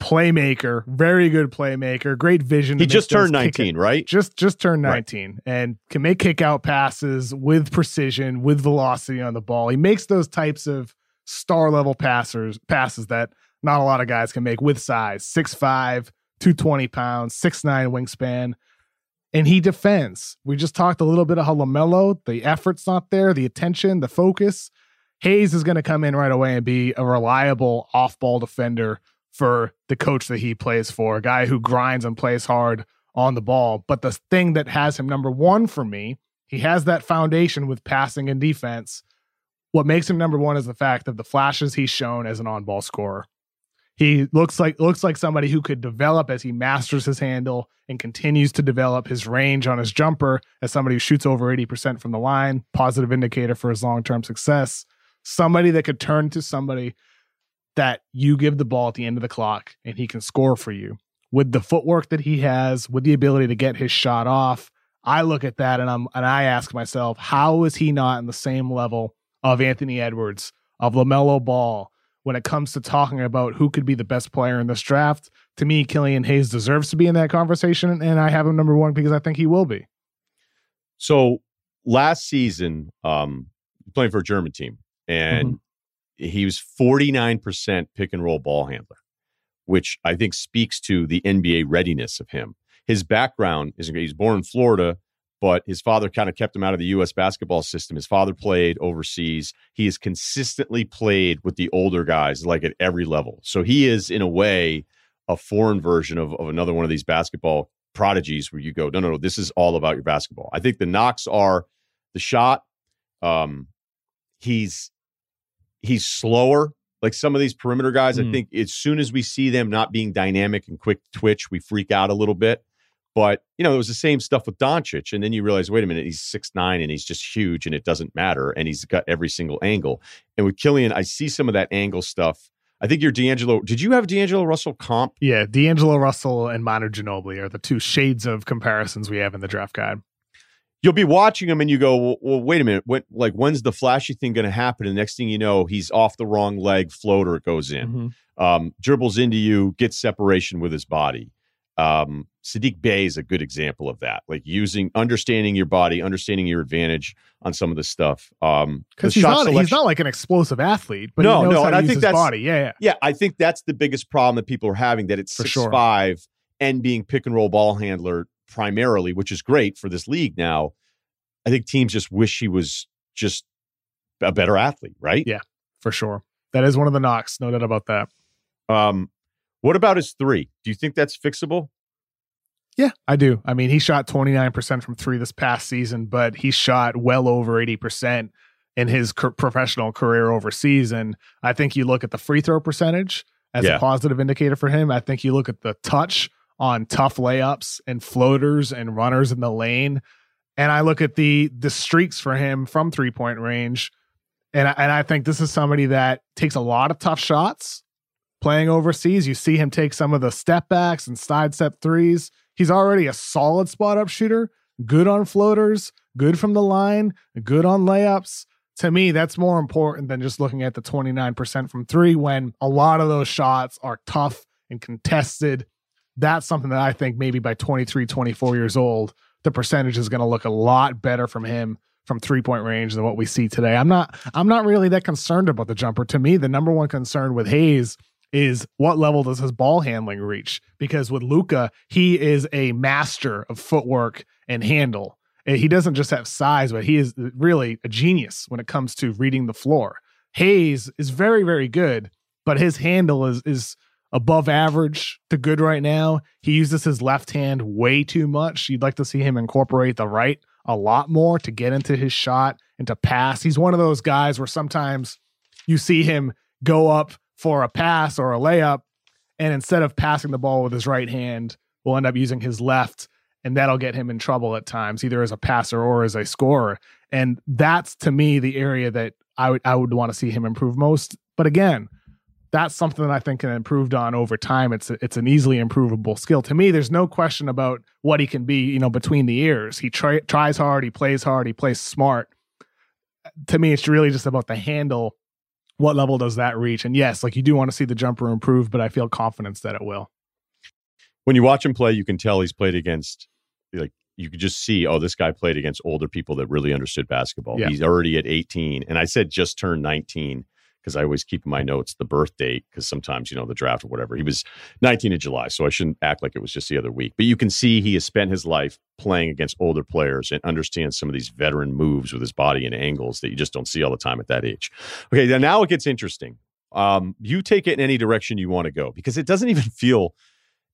playmaker very good playmaker great vision he just turned 19 right just just turned 19 right. and can make kick out passes with precision with velocity on the ball he makes those types of star level passers passes that not a lot of guys can make with size 6'5, 220 pounds, 6'9 wingspan. And he defends. We just talked a little bit of how LaMelo, the effort's not there, the attention, the focus. Hayes is going to come in right away and be a reliable off ball defender for the coach that he plays for, a guy who grinds and plays hard on the ball. But the thing that has him number one for me, he has that foundation with passing and defense. What makes him number one is the fact that the flashes he's shown as an on ball scorer. He looks like looks like somebody who could develop as he masters his handle and continues to develop his range on his jumper as somebody who shoots over 80% from the line, positive indicator for his long-term success. Somebody that could turn to somebody that you give the ball at the end of the clock and he can score for you. With the footwork that he has, with the ability to get his shot off, I look at that and I'm and I ask myself, how is he not in the same level of Anthony Edwards, of LaMelo Ball, when it comes to talking about who could be the best player in this draft. To me, Killian Hayes deserves to be in that conversation, and I have him number one because I think he will be. So last season, um, playing for a German team, and mm-hmm. He was 49% pick and roll ball handler, which I think speaks to the NBA readiness of him. His background is he's born in Florida, but his father kind of kept him out of the U.S. basketball system. His father played overseas. He has consistently played with the older guys, like at every level. So he is, in a way, a foreign version of, of another one of these basketball prodigies where you go, no, no, no, this is all about your basketball. I think the knocks are the shot. Um, he's he's slower. Like some of these perimeter guys, mm. I hmm. think as soon as we see them not being dynamic and quick twitch, we freak out a little bit. But you know, it was the same stuff with Doncic, and then you realize, wait a minute, he's six nine and he's just huge, and it doesn't matter, and he's got every single angle. And with Killian, I see some of that angle stuff. I think you're D'Angelo. Did you have D'Angelo Russell comp? Yeah, D'Angelo Russell and Manu Ginobili are the two shades of comparisons we have in the draft guide. You'll be watching him and you go, well, well wait a minute. When, like, when's the flashy thing going to happen? And next thing you know, he's off the wrong leg, floater goes in, mm-hmm. um, dribbles into you, gets separation with his body. Um, Saddiq Bey is a good example of that, like using, understanding your body, understanding your advantage on some of this stuff. Um, because he's not, he's not like an explosive athlete, but no, no, and I think that's body. Yeah, yeah, yeah. I think that's the biggest problem that people are having that it's for six sure. five and being pick and roll ball handler primarily, which is great for this league now. I think teams just wish he was just a better athlete, right? Yeah, for sure. That is one of the knocks, no doubt about that. Um, what about his three? Do you think that's fixable? Yeah, I do. I mean, he shot 29% from three this past season, but he shot well over 80% in his co- professional career overseas. And I think you look at the free throw percentage as yeah. a positive indicator for him. I think you look at the touch on tough layups and floaters and runners in the lane. And I look at the the streaks for him from three point range. And I, and I think this is somebody that takes a lot of tough shots playing overseas. You see him take some of the step backs and side step threes. He's already a solid spot up shooter, good on floaters, good from the line, good on layups. To me, that's more important than just looking at the 29% from three when a lot of those shots are tough and contested. That's something that I think maybe by 23, 24 years old, the percentage is going to look a lot better from him from three point range than what we see today. I'm not I'm not really that concerned about the jumper. To me, the number one concern with Hayes is what level does his ball handling reach? Because with Luka, he is a master of footwork and handle. He doesn't just have size, but he is really a genius when it comes to reading the floor. Hayes is very, very good, but his handle is is above average to good right now. He uses his left hand way too much. You'd like to see him incorporate the right a lot more to get into his shot and to pass. He's one of those guys where sometimes you see him go up for a pass or a layup, and instead of passing the ball with his right hand, will end up using his left, and that'll get him in trouble at times, either as a passer or as a scorer. And that's to me the area that I would I would want to see him improve most. But again, that's something that I think can improved on over time. It's a, it's an easily improvable skill. To me, there's no question about what he can be. You know, between the ears, he try, tries hard, he plays hard, he plays smart. To me, it's really just about the handle. What level does that reach? And yes, like you do want to see the jumper improve, but I feel confidence that it will. When you watch him play, you can tell he's played against like you could just see, oh, this guy played against older people that really understood basketball. Yeah. He's already at 18. And I said just turned 19 because I always keep in my notes the birth date because sometimes, you know, the draft or whatever. He was 19 in July, so I shouldn't act like it was just the other week. But you can see he has spent his life playing against older players and understands some of these veteran moves with his body and angles that you just don't see all the time at that age. Okay, now it gets interesting. Um, you take it in any direction you want to go because it doesn't even feel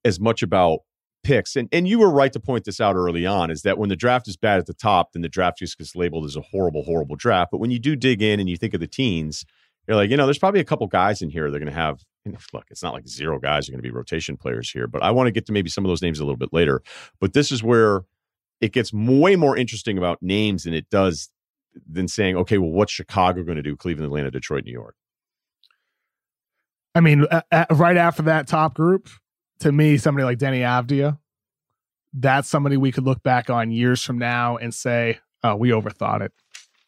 as much about picks. And and you were right to point this out early on is that when the draft is bad at the top, then the draft just gets labeled as a horrible, horrible draft. But when you do dig in and you think of the teens, you're like, you know, there's probably a couple guys in here they're going to have. Look, it's not like zero guys are going to be rotation players here, but I want to get to maybe some of those names a little bit later. But this is where it gets way more interesting about names than it does than saying, okay, well, what's Chicago going to do? Cleveland, Atlanta, Detroit, New York. I mean, uh, uh, right after that top group, to me, somebody like Deni Avdija, that's somebody we could look back on years from now and say, oh, we overthought it.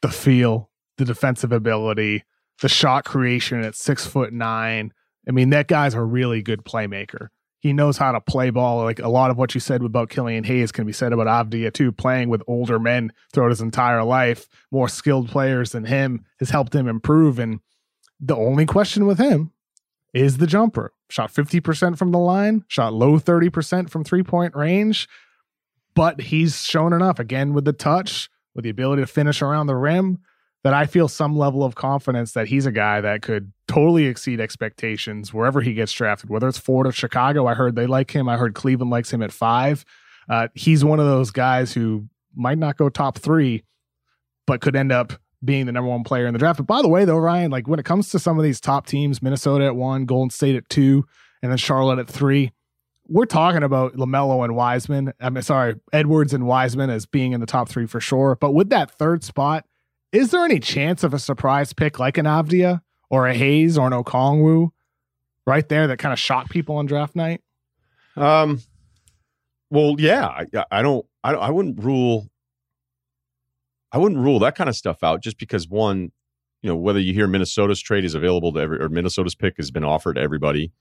The feel, the defensive ability, the shot creation at six foot nine. I mean, that guy's a really good playmaker. He knows how to play ball. Like a lot of what you said about Killian Hayes can be said about Avdija too. Playing with older men throughout his entire life, more skilled players than him has helped him improve. And the only question with him is the jumper. Shot 50% from the line, shot low 30% from three point range. But he's shown enough again with the touch, with the ability to finish around the rim that I feel some level of confidence that he's a guy that could totally exceed expectations wherever he gets drafted, whether it's Florida, or Chicago. I heard they like him. I heard Cleveland likes him at five. Uh, he's one of those guys who might not go top three, but could end up being the number one player in the draft. But by the way, though, Ryen, like when it comes to some of these top teams, Minnesota at one, Golden State at two, and then Charlotte at three, we're talking about LaMelo and Wiseman. I mean, sorry, Edwards and Wiseman as being in the top three for sure. But with that third spot, is there any chance of a surprise pick like an Avdija or a Hayes or an Okongwu right there that kind of shocked people on draft night? Um, well, yeah, I, I don't, I, I wouldn't rule, I wouldn't rule that kind of stuff out just because one, you know, whether you hear Minnesota's trade is available to every, or Minnesota's pick has been offered to everybody.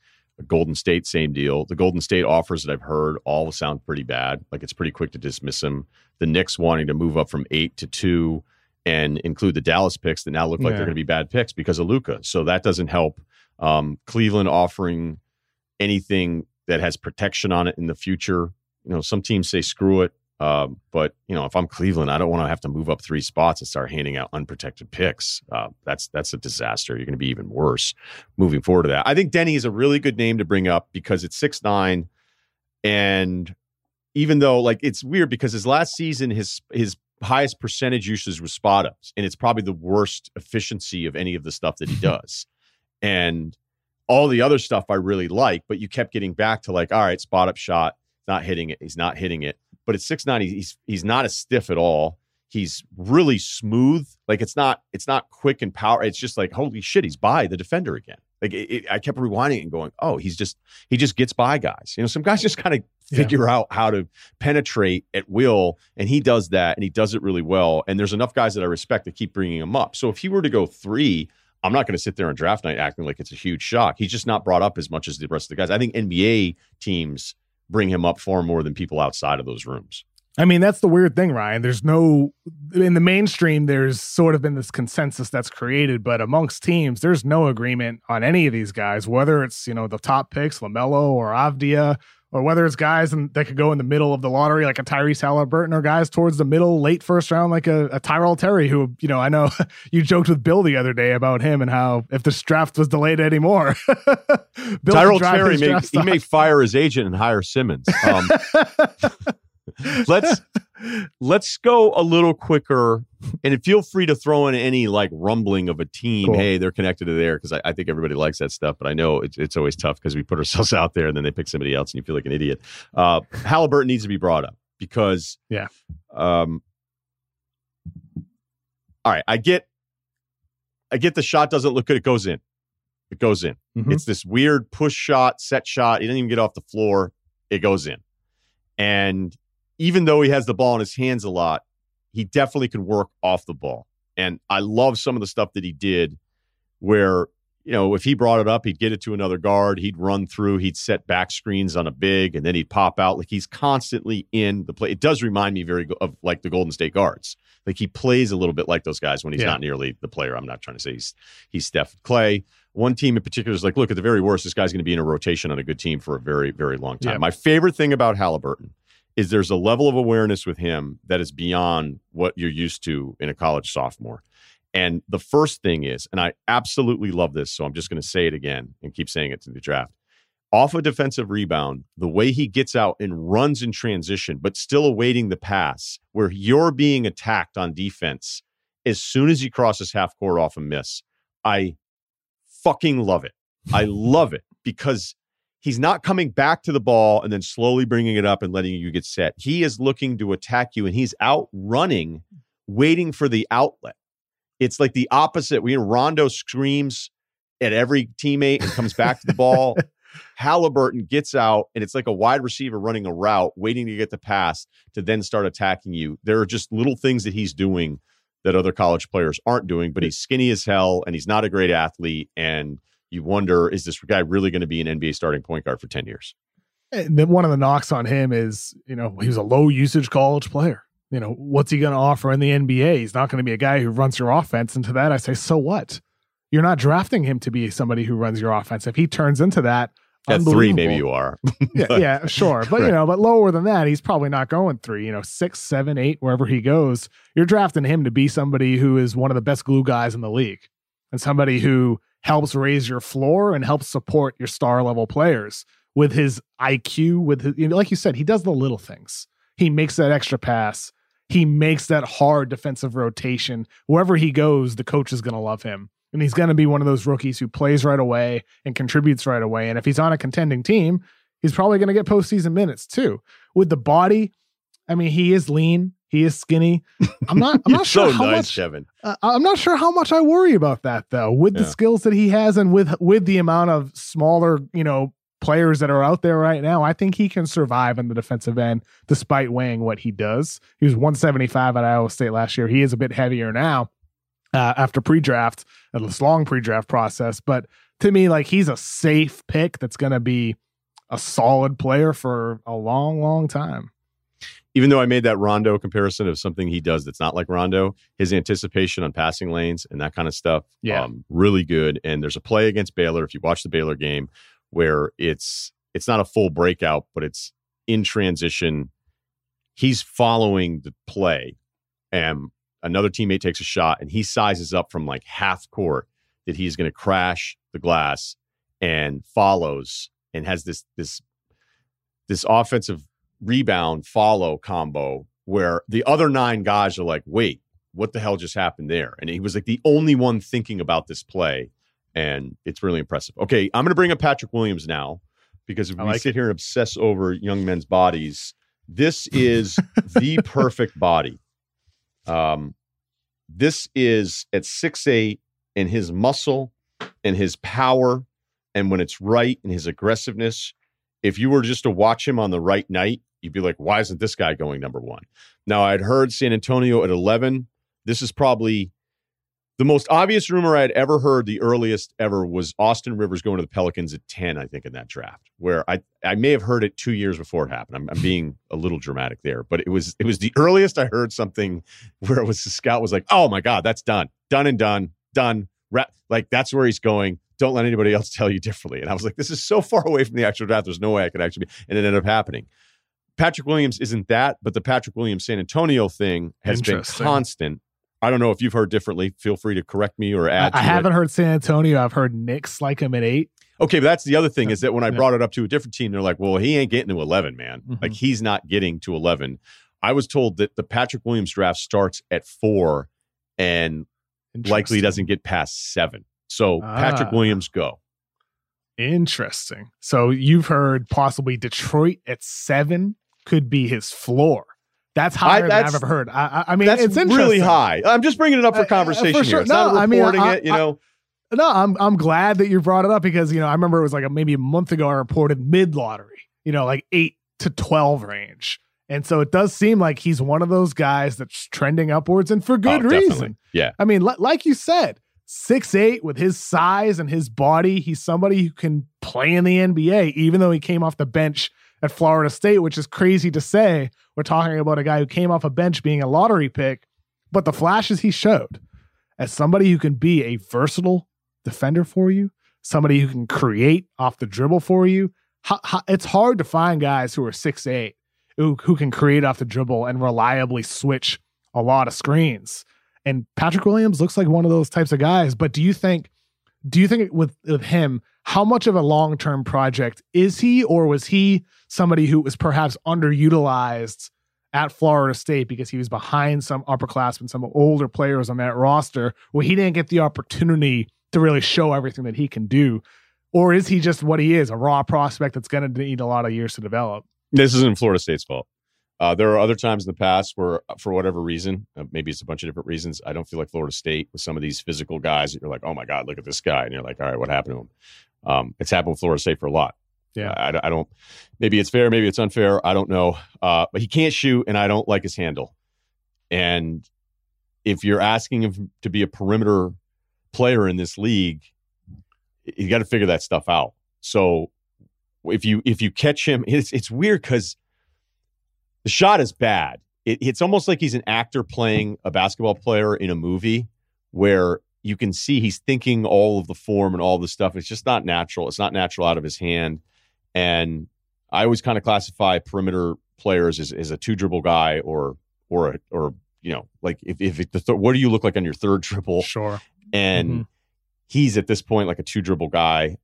Golden State, same deal. The Golden State offers that I've heard all sound pretty bad. Like it's pretty quick to dismiss them. The Knicks wanting to move up from eight to two and include the Dallas picks that now look like yeah. they're going to be bad picks because of Luka. So that doesn't help. Um, Cleveland offering anything that has protection on it in the future. You know, some teams say screw it. Uh, but you know, if I'm Cleveland, I don't want to have to move up three spots and start handing out unprotected picks. Uh, that's that's a disaster. You're going to be even worse moving forward to that. I think Deni is a really good name to bring up because it's six nine, and even though like it's weird because his last season his his highest percentage usage was spot ups, and it's probably the worst efficiency of any of the stuff that he does. and all the other stuff I really like, but you kept getting back to like, all right, spot up shot, not hitting it. He's not hitting it. But at six nine, he's he's not as stiff at all. He's really smooth. Like it's not it's not quick and power. It's just like holy shit, he's by the defender again. Like it, it, I kept rewinding and going, oh, he's just he just gets by guys. You know, some guys just kind of figure yeah. out how to penetrate at will, and he does that, and he does it really well. And there's enough guys that I respect to keep bringing him up. So if he were to go three, I'm not going to sit there on draft night acting like it's a huge shock. He's just not brought up as much as the rest of the guys. I think NBA teams bring him up far more than people outside of those rooms. I mean, that's the weird thing, Ryen. There's no, in the mainstream, there's sort of been this consensus that's created, but amongst teams, there's no agreement on any of these guys, whether it's, you know, the top picks, LaMelo or Avdija or whether it's guys that could go in the middle of the lottery, like a Tyrese Halliburton, or guys towards the middle, late first round, like a, a Tyrell Terry, who, you know, I know you joked with Bill the other day about him and how if this draft was delayed anymore, Tyrell Terry, may, he may fire his agent and hire Simmons. Um, let's let's go a little quicker and feel free to throw in any like rumbling of a team. Cool. hey they're connected to there because I, I, think everybody likes that stuff but i know it's, it's always tough because we put ourselves out there and then they pick somebody else and you feel like an idiot. Uh halliburton needs to be brought up because yeah. um all right i get i get the shot doesn't look good it goes in. It goes in. Mm-hmm. it's this weird push shot set shot he doesn't even get off the floor it goes in. And even though he has the ball in his hands a lot, he definitely could work off the ball. And I love some of the stuff that he did where, you know, if he brought it up, he'd get it to another guard, he'd run through, he'd set back screens on a big, and then he'd pop out. Like he's constantly in the play. It does remind me very of like the Golden State guards. Like he plays a little bit like those guys when he's yeah. not nearly the player. I'm not trying to say he's he's Steph Clay. One team in particular is like, look, at the very worst, this guy's going to be in a rotation on a good team for a very, very long time. Yeah. My favorite thing about Halliburton is there's a level of awareness with him that is beyond what you're used to in a college sophomore. And the first thing is, and I absolutely love this, so I'm just going to say it again and keep saying it to the draft. Off a defensive rebound, the way he gets out and runs in transition, but still awaiting the pass, where you're being attacked on defense as soon as he crosses half court off a miss, I fucking love it. I love it because he's not coming back to the ball and then slowly bringing it up and letting you get set. He is looking to attack you and he's out running, waiting for the outlet. It's like the opposite. We Rondo screams at every teammate and comes back to the ball. Halliburton gets out and it's like a wide receiver running a route, waiting to get the pass to then start attacking you. There are just little things that he's doing that other college players aren't doing, but he's skinny as hell and he's not a great athlete. And you wonder is this guy really going to be an NBA starting point guard for 10 years? And then one of the knocks on him is, you know, he was a low usage college player. You know, what's he going to offer in the NBA? He's not going to be a guy who runs your offense. And to that, I say, so what? You're not drafting him to be somebody who runs your offense. If he turns into that, at three, maybe you are. yeah, yeah, sure. But, you know, but lower than that, he's probably not going three, you know, six, seven, eight, wherever he goes. You're drafting him to be somebody who is one of the best glue guys in the league and somebody who helps raise your floor and helps support your star level players with his IQ. With his, you know, like you said, he does the little things. He makes that extra pass. He makes that hard defensive rotation. Wherever he goes, the coach is going to love him. And he's going to be one of those rookies who plays right away and contributes right away. And if he's on a contending team, he's probably going to get postseason minutes too. With the body, I mean, he is lean. He is skinny. I'm not. I'm not sure so how nice, much. Kevin. Uh, I'm not sure how much I worry about that though. With yeah. the skills that he has, and with with the amount of smaller, you know, players that are out there right now, I think he can survive in the defensive end despite weighing what he does. He was 175 at Iowa State last year. He is a bit heavier now uh, after pre-draft, this long pre-draft process. But to me, like he's a safe pick that's going to be a solid player for a long, long time even though I made that Rondo comparison of something he does that's not like Rondo, his anticipation on passing lanes and that kind of stuff, yeah, um, really good. And there's a play against Baylor if you watch the Baylor game where it's it's not a full breakout, but it's in transition. He's following the play, and another teammate takes a shot, and he sizes up from like half court that he's going to crash the glass and follows and has this this this offensive rebound follow combo where the other nine guys are like, wait, what the hell just happened there? And he was like the only one thinking about this play. And it's really impressive. Okay, I'm going to bring up Patrick Williams now because if I we like sit it. here and obsess over young men's bodies, this is the perfect body. Um, this is at six eight, and his muscle and his power, and when it's right, and his aggressiveness. If you were just to watch him on the right night, you'd be like, why isn't this guy going number one? Now, I'd heard San Antonio at 11. This is probably the most obvious rumor I'd ever heard, the earliest ever, was Austin Rivers going to the Pelicans at 10, I think, in that draft, where I, I may have heard it two years before it happened. I'm, I'm being a little dramatic there, but it was it was the earliest I heard something where it was the scout was like, oh my God, that's done. Done and done. Done. Like that's where he's going. don't let anybody else tell you differently. And I was like, this is so far away from the actual draft. There's no way I could actually be. And it ended up happening. Patrick Williams isn't that, but the Patrick Williams San Antonio thing has been constant. I don't know if you've heard differently. Feel free to correct me or add. I, I haven't heard San Antonio. I've heard Knicks like him at eight. Okay, but that's the other thing is that when I brought it up to a different team, they're like, "Well, he ain't getting to 11, man. Mm-hmm. Like he's not getting to 11." I was told that the Patrick Williams draft starts at four and likely doesn't get past seven. So ah. Patrick Williams, go. Interesting. So you've heard possibly Detroit at seven could be his floor. That's higher I, that's, than I've ever heard. I, I mean, that's it's really high. I'm just bringing it up for conversation uh, uh, for sure. here. It's no, not reporting I mean, it, you know. no, I'm I'm glad that you brought it up because you know I remember it was like a, maybe a month ago I reported mid lottery, you know, like eight to twelve range, and so it does seem like he's one of those guys that's trending upwards and for good oh, reason. Yeah, I mean, l- like you said, six eight with his size and his body, he's somebody who can play in the NBA, even though he came off the bench at Florida State, which is crazy to say. We're talking about a guy who came off a bench being a lottery pick, but the flashes he showed as somebody who can be a versatile defender for you, somebody who can create off the dribble for you. It's hard to find guys who are six eight who, who can create off the dribble and reliably switch a lot of screens. And Patrick Williams looks like one of those types of guys. But do you think, do you think with, with him, how much of a long term project is he, or was he somebody who was perhaps underutilized at Florida State because he was behind some upperclassmen, some older players on that roster where he didn't get the opportunity to really show everything that he can do? Or is he just what he is, a raw prospect that's going to need a lot of years to develop? This isn't Florida State's fault. Uh, there are other times in the past where, uh, for whatever reason, uh, maybe it's a bunch of different reasons, I don't feel like Florida State with some of these physical guys that you're like, oh my God, look at this guy. And you're like, all right, what happened to him? Um, it's happened with Florida State for a lot. Yeah. I, I, don't, maybe it's fair, maybe it's unfair. I don't know. Uh, but he can't shoot, and I don't like his handle. And if you're asking him to be a perimeter player in this league, you got to figure that stuff out. So if you if you catch him, it's it's weird because the shot is bad. It, it's almost like he's an actor playing a basketball player in a movie where you can see he's thinking all of the form and all the stuff. It's just not natural. It's not natural out of his hand. And I always kind of classify perimeter players as, as a two dribble guy or or a, or you know like if if it, the th- what do you look like on your third dribble? Sure. And mm-hmm. he's at this point like a two dribble guy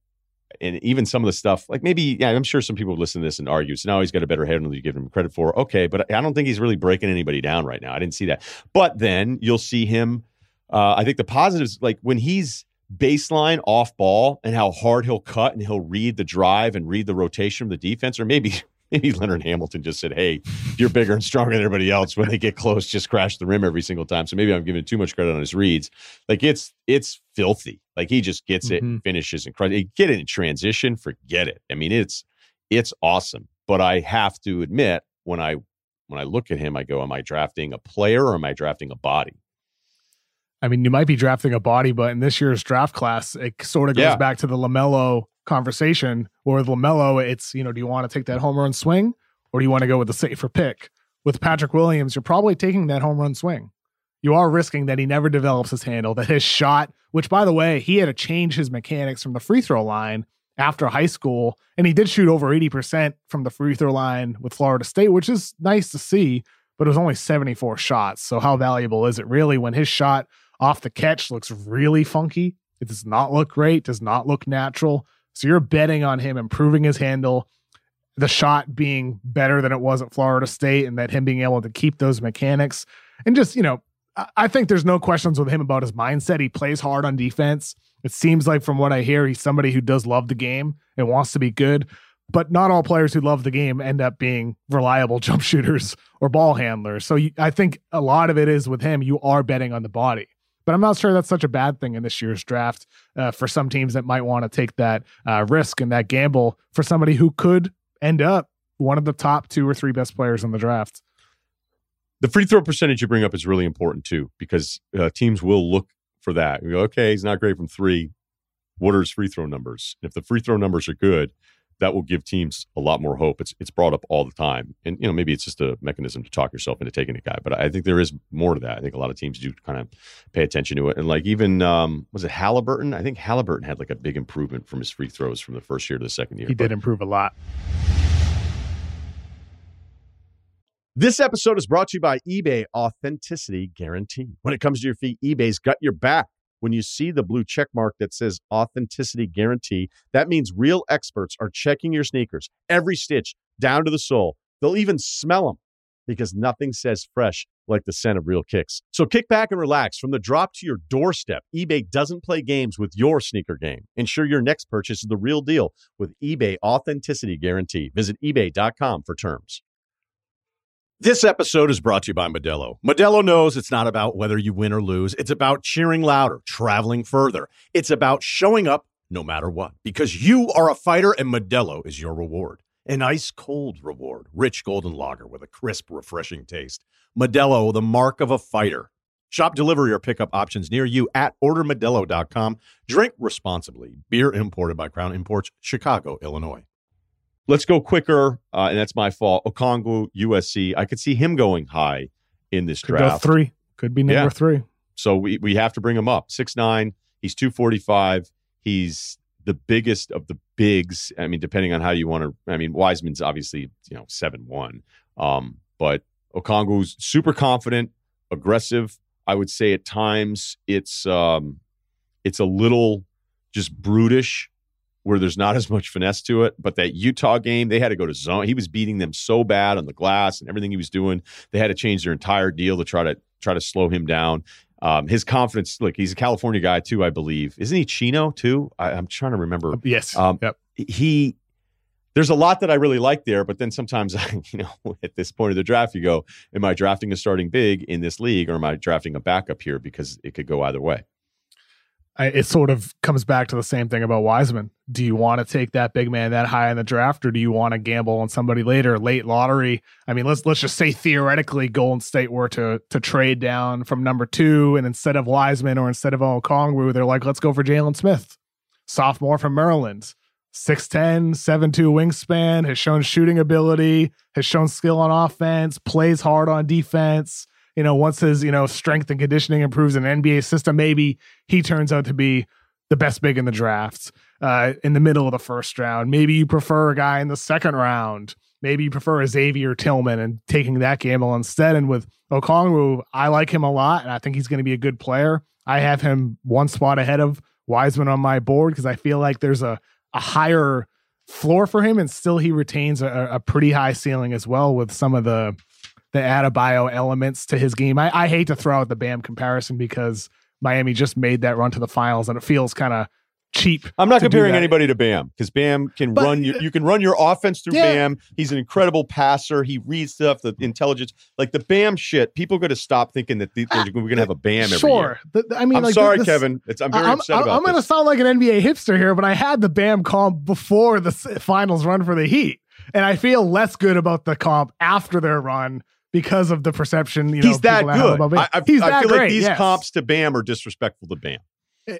and even some of the stuff, like maybe, yeah, I'm sure some people listen to this and argue. So now he's got a better head than you give him credit for. Okay, but I don't think he's really breaking anybody down right now. I didn't see that. But then you'll see him. Uh, I think the positives, like when he's baseline off ball and how hard he'll cut and he'll read the drive and read the rotation of the defense, or maybe maybe Leonard Hamilton just said, "Hey, you're bigger and stronger than everybody else. When they get close, just crash the rim every single time." So maybe I'm giving too much credit on his reads. Like it's it's filthy. Like he just gets it, mm-hmm. finishes, and get it in transition. Forget it. I mean, it's it's awesome. But I have to admit, when I when I look at him, I go, "Am I drafting a player or am I drafting a body?" I mean, you might be drafting a body, but in this year's draft class, it sort of goes yeah. back to the LaMelo conversation. Or with LaMelo, it's, you know, do you want to take that home run swing or do you want to go with the safer pick? With Patrick Williams, you're probably taking that home run swing. You are risking that he never develops his handle, that his shot, which by the way, he had to change his mechanics from the free throw line after high school. And he did shoot over 80% from the free throw line with Florida State, which is nice to see, but it was only 74 shots. So how valuable is it really when his shot off the catch looks really funky? It does not look great, does not look natural. So you're betting on him improving his handle, the shot being better than it was at Florida State, and that him being able to keep those mechanics. And just, you know, I think there's no questions with him about his mindset. He plays hard on defense. It seems like, from what I hear, he's somebody who does love the game and wants to be good. But not all players who love the game end up being reliable jump shooters or ball handlers. So you, I think a lot of it is with him, you are betting on the body. But I'm not sure that's such a bad thing in this year's draft uh, for some teams that might want to take that uh, risk and that gamble for somebody who could end up one of the top two or three best players in the draft. The free throw percentage you bring up is really important too, because uh, teams will look for that. You go, okay, he's not great from three. What are his free throw numbers? If the free throw numbers are good, that will give teams a lot more hope. It's it's brought up all the time, and you know maybe it's just a mechanism to talk yourself into taking a guy. But I think there is more to that. I think a lot of teams do kind of pay attention to it, and like even um, was it Halliburton? I think Halliburton had like a big improvement from his free throws from the first year to the second year. He but did improve a lot. This episode is brought to you by eBay Authenticity Guarantee. When it comes to your feet, eBay's got your back. When you see the blue check mark that says Authenticity Guarantee, that means real experts are checking your sneakers, every stitch down to the sole. They'll even smell them because nothing says fresh like the scent of real kicks. So kick back and relax from the drop to your doorstep. eBay doesn't play games with your sneaker game. Ensure your next purchase is the real deal with eBay Authenticity Guarantee. Visit eBay.com for terms. This episode is brought to you by Modelo. Modelo knows it's not about whether you win or lose. It's about cheering louder, traveling further. It's about showing up no matter what because you are a fighter and Modelo is your reward. An ice cold reward, rich golden lager with a crisp, refreshing taste. Modelo, the mark of a fighter. Shop delivery or pickup options near you at ordermodelo.com. Drink responsibly. Beer imported by Crown Imports, Chicago, Illinois. Let's go quicker, uh, and that's my fault. Okongwu, USC. I could see him going high in this Could draft. three. Could be number Yeah. three. So we, we have to bring him up. Six nine. He's two forty five. He's the biggest of the bigs. I mean, depending on how you want to. I mean, Wiseman's obviously you know seven one. Um, but Okongwu's super confident, aggressive. I would say at times it's um, it's a little just brutish where there's not as much finesse to it. But that Utah game, they had to go to zone. He was beating them so bad on the glass and everything he was doing. They had to change their entire deal to try to try to slow him down. Um, his confidence, look, he's a California guy too, I believe. Isn't he Chino too? I, I'm trying to remember. Yes. Um, yep. He, there's a lot that I really like there, but then sometimes, I, you know, at this point of the draft, you go, "Am I drafting a starting big in this league, or am I drafting a backup here?" Because it could go either way. It sort of comes back to the same thing about Wiseman. Do you want to take that big man that high in the draft, or do you want to gamble on somebody later, late lottery? I mean, let's let's just say theoretically, Golden State were to to trade down from number two, and instead of Wiseman or instead of Okongwu, they're like, let's go for Jalen Smith, sophomore from Maryland, 6'10", 7'2", wingspan, has shown shooting ability, has shown skill on offense, plays hard on defense you know, once his, you know, strength and conditioning improves in NBA system, maybe he turns out to be the best big in the draft uh, in the middle of the first round. Maybe you prefer a guy in the second round. Maybe you prefer a Xavier Tillman and taking that gamble instead. And with Okongwu, I like him a lot, and I think he's going to be a good player. I have him one spot ahead of Wiseman on my board because I feel like there's a, a higher floor for him, and still he retains a, a pretty high ceiling as well with some of the the Adebayo elements to his game. I, I hate to throw out the Bam comparison because Miami just made that run to the finals and it feels kind of cheap. I'm not comparing anybody to Bam because Bam can But- run. You, you can run your offense through Yeah. Bam. He's an incredible passer. He reads stuff, the intelligence, like the Bam shit. People got to stop thinking that the, we're going to have a Bam. Sure. The- I mean, I'm like, sorry, this- Kevin. It's, I'm very I'm, upset I'm, about I'm going to sound like an NBA hipster here, but I had the Bam comp before the finals run for the Heat. And I feel less good about the comp after their run because of the perception. You know, He's that good. I, I, He's I that feel great. like these yes. comps to Bam are disrespectful to Bam.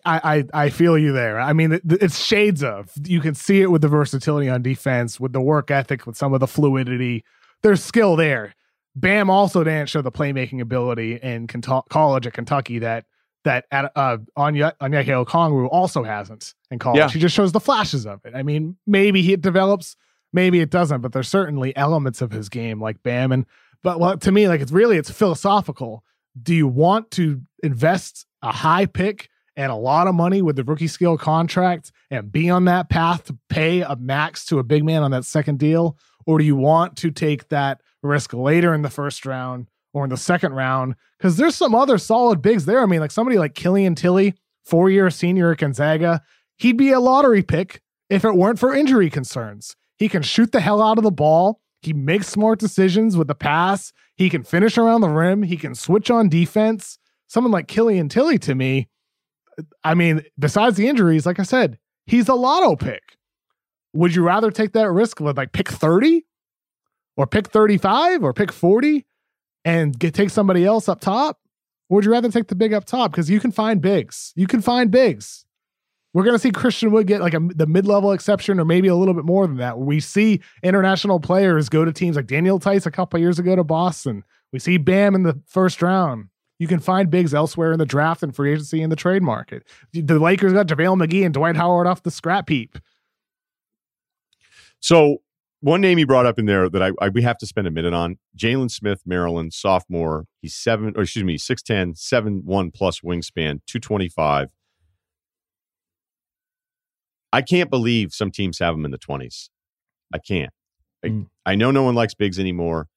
I, I I feel you there. I mean, it, it's shades of. You can see it with the versatility on defense, with the work ethic, with some of the fluidity. There's skill there. Bam also didn't show the playmaking ability in college at Kentucky that that at, uh, Anya Onyeka Okongwu also hasn't in college. Yeah. He just shows the flashes of it. I mean, maybe he develops, maybe it doesn't, but there's certainly elements of his game like Bam and. But well, to me, like it's really it's philosophical. Do you want to invest a high pick? and a lot of money with the rookie skill contract and be on that path to pay a max to a big man on that second deal? Or do you want to take that risk later in the first round or in the second round? Because there's some other solid bigs there. I mean, like somebody like Killian Tillie, four year senior at Gonzaga, he'd be a lottery pick if it weren't for injury concerns. He can shoot the hell out of the ball. He makes smart decisions with the pass. He can finish around the rim. He can switch on defense. Someone like Killian Tillie to me, I mean, besides the injuries, like I said, he's a lotto pick. Would you rather take that risk with like pick 30 or pick 35 or pick 40 and get take somebody else up top? Or would you rather take the big up top? Because you can find bigs. You can find bigs. We're going to see Christian Wood get like a, the mid level exception or maybe a little bit more than that. We see international players go to teams like Daniel Theis a couple years ago to Boston. We see Bam in the first round. You can find bigs elsewhere in the draft and free agency in the trade market. The Lakers got JaVale McGee and Dwight Howard off the scrap heap. So one name you brought up in there that I, I we have to spend a minute on Jalen Smith, Maryland, sophomore. He's seven, or excuse me, 6'10, 7 1 plus wingspan, 225. I can't believe some teams have him in the 20s. I can't. I, mm. I know no one likes bigs anymore.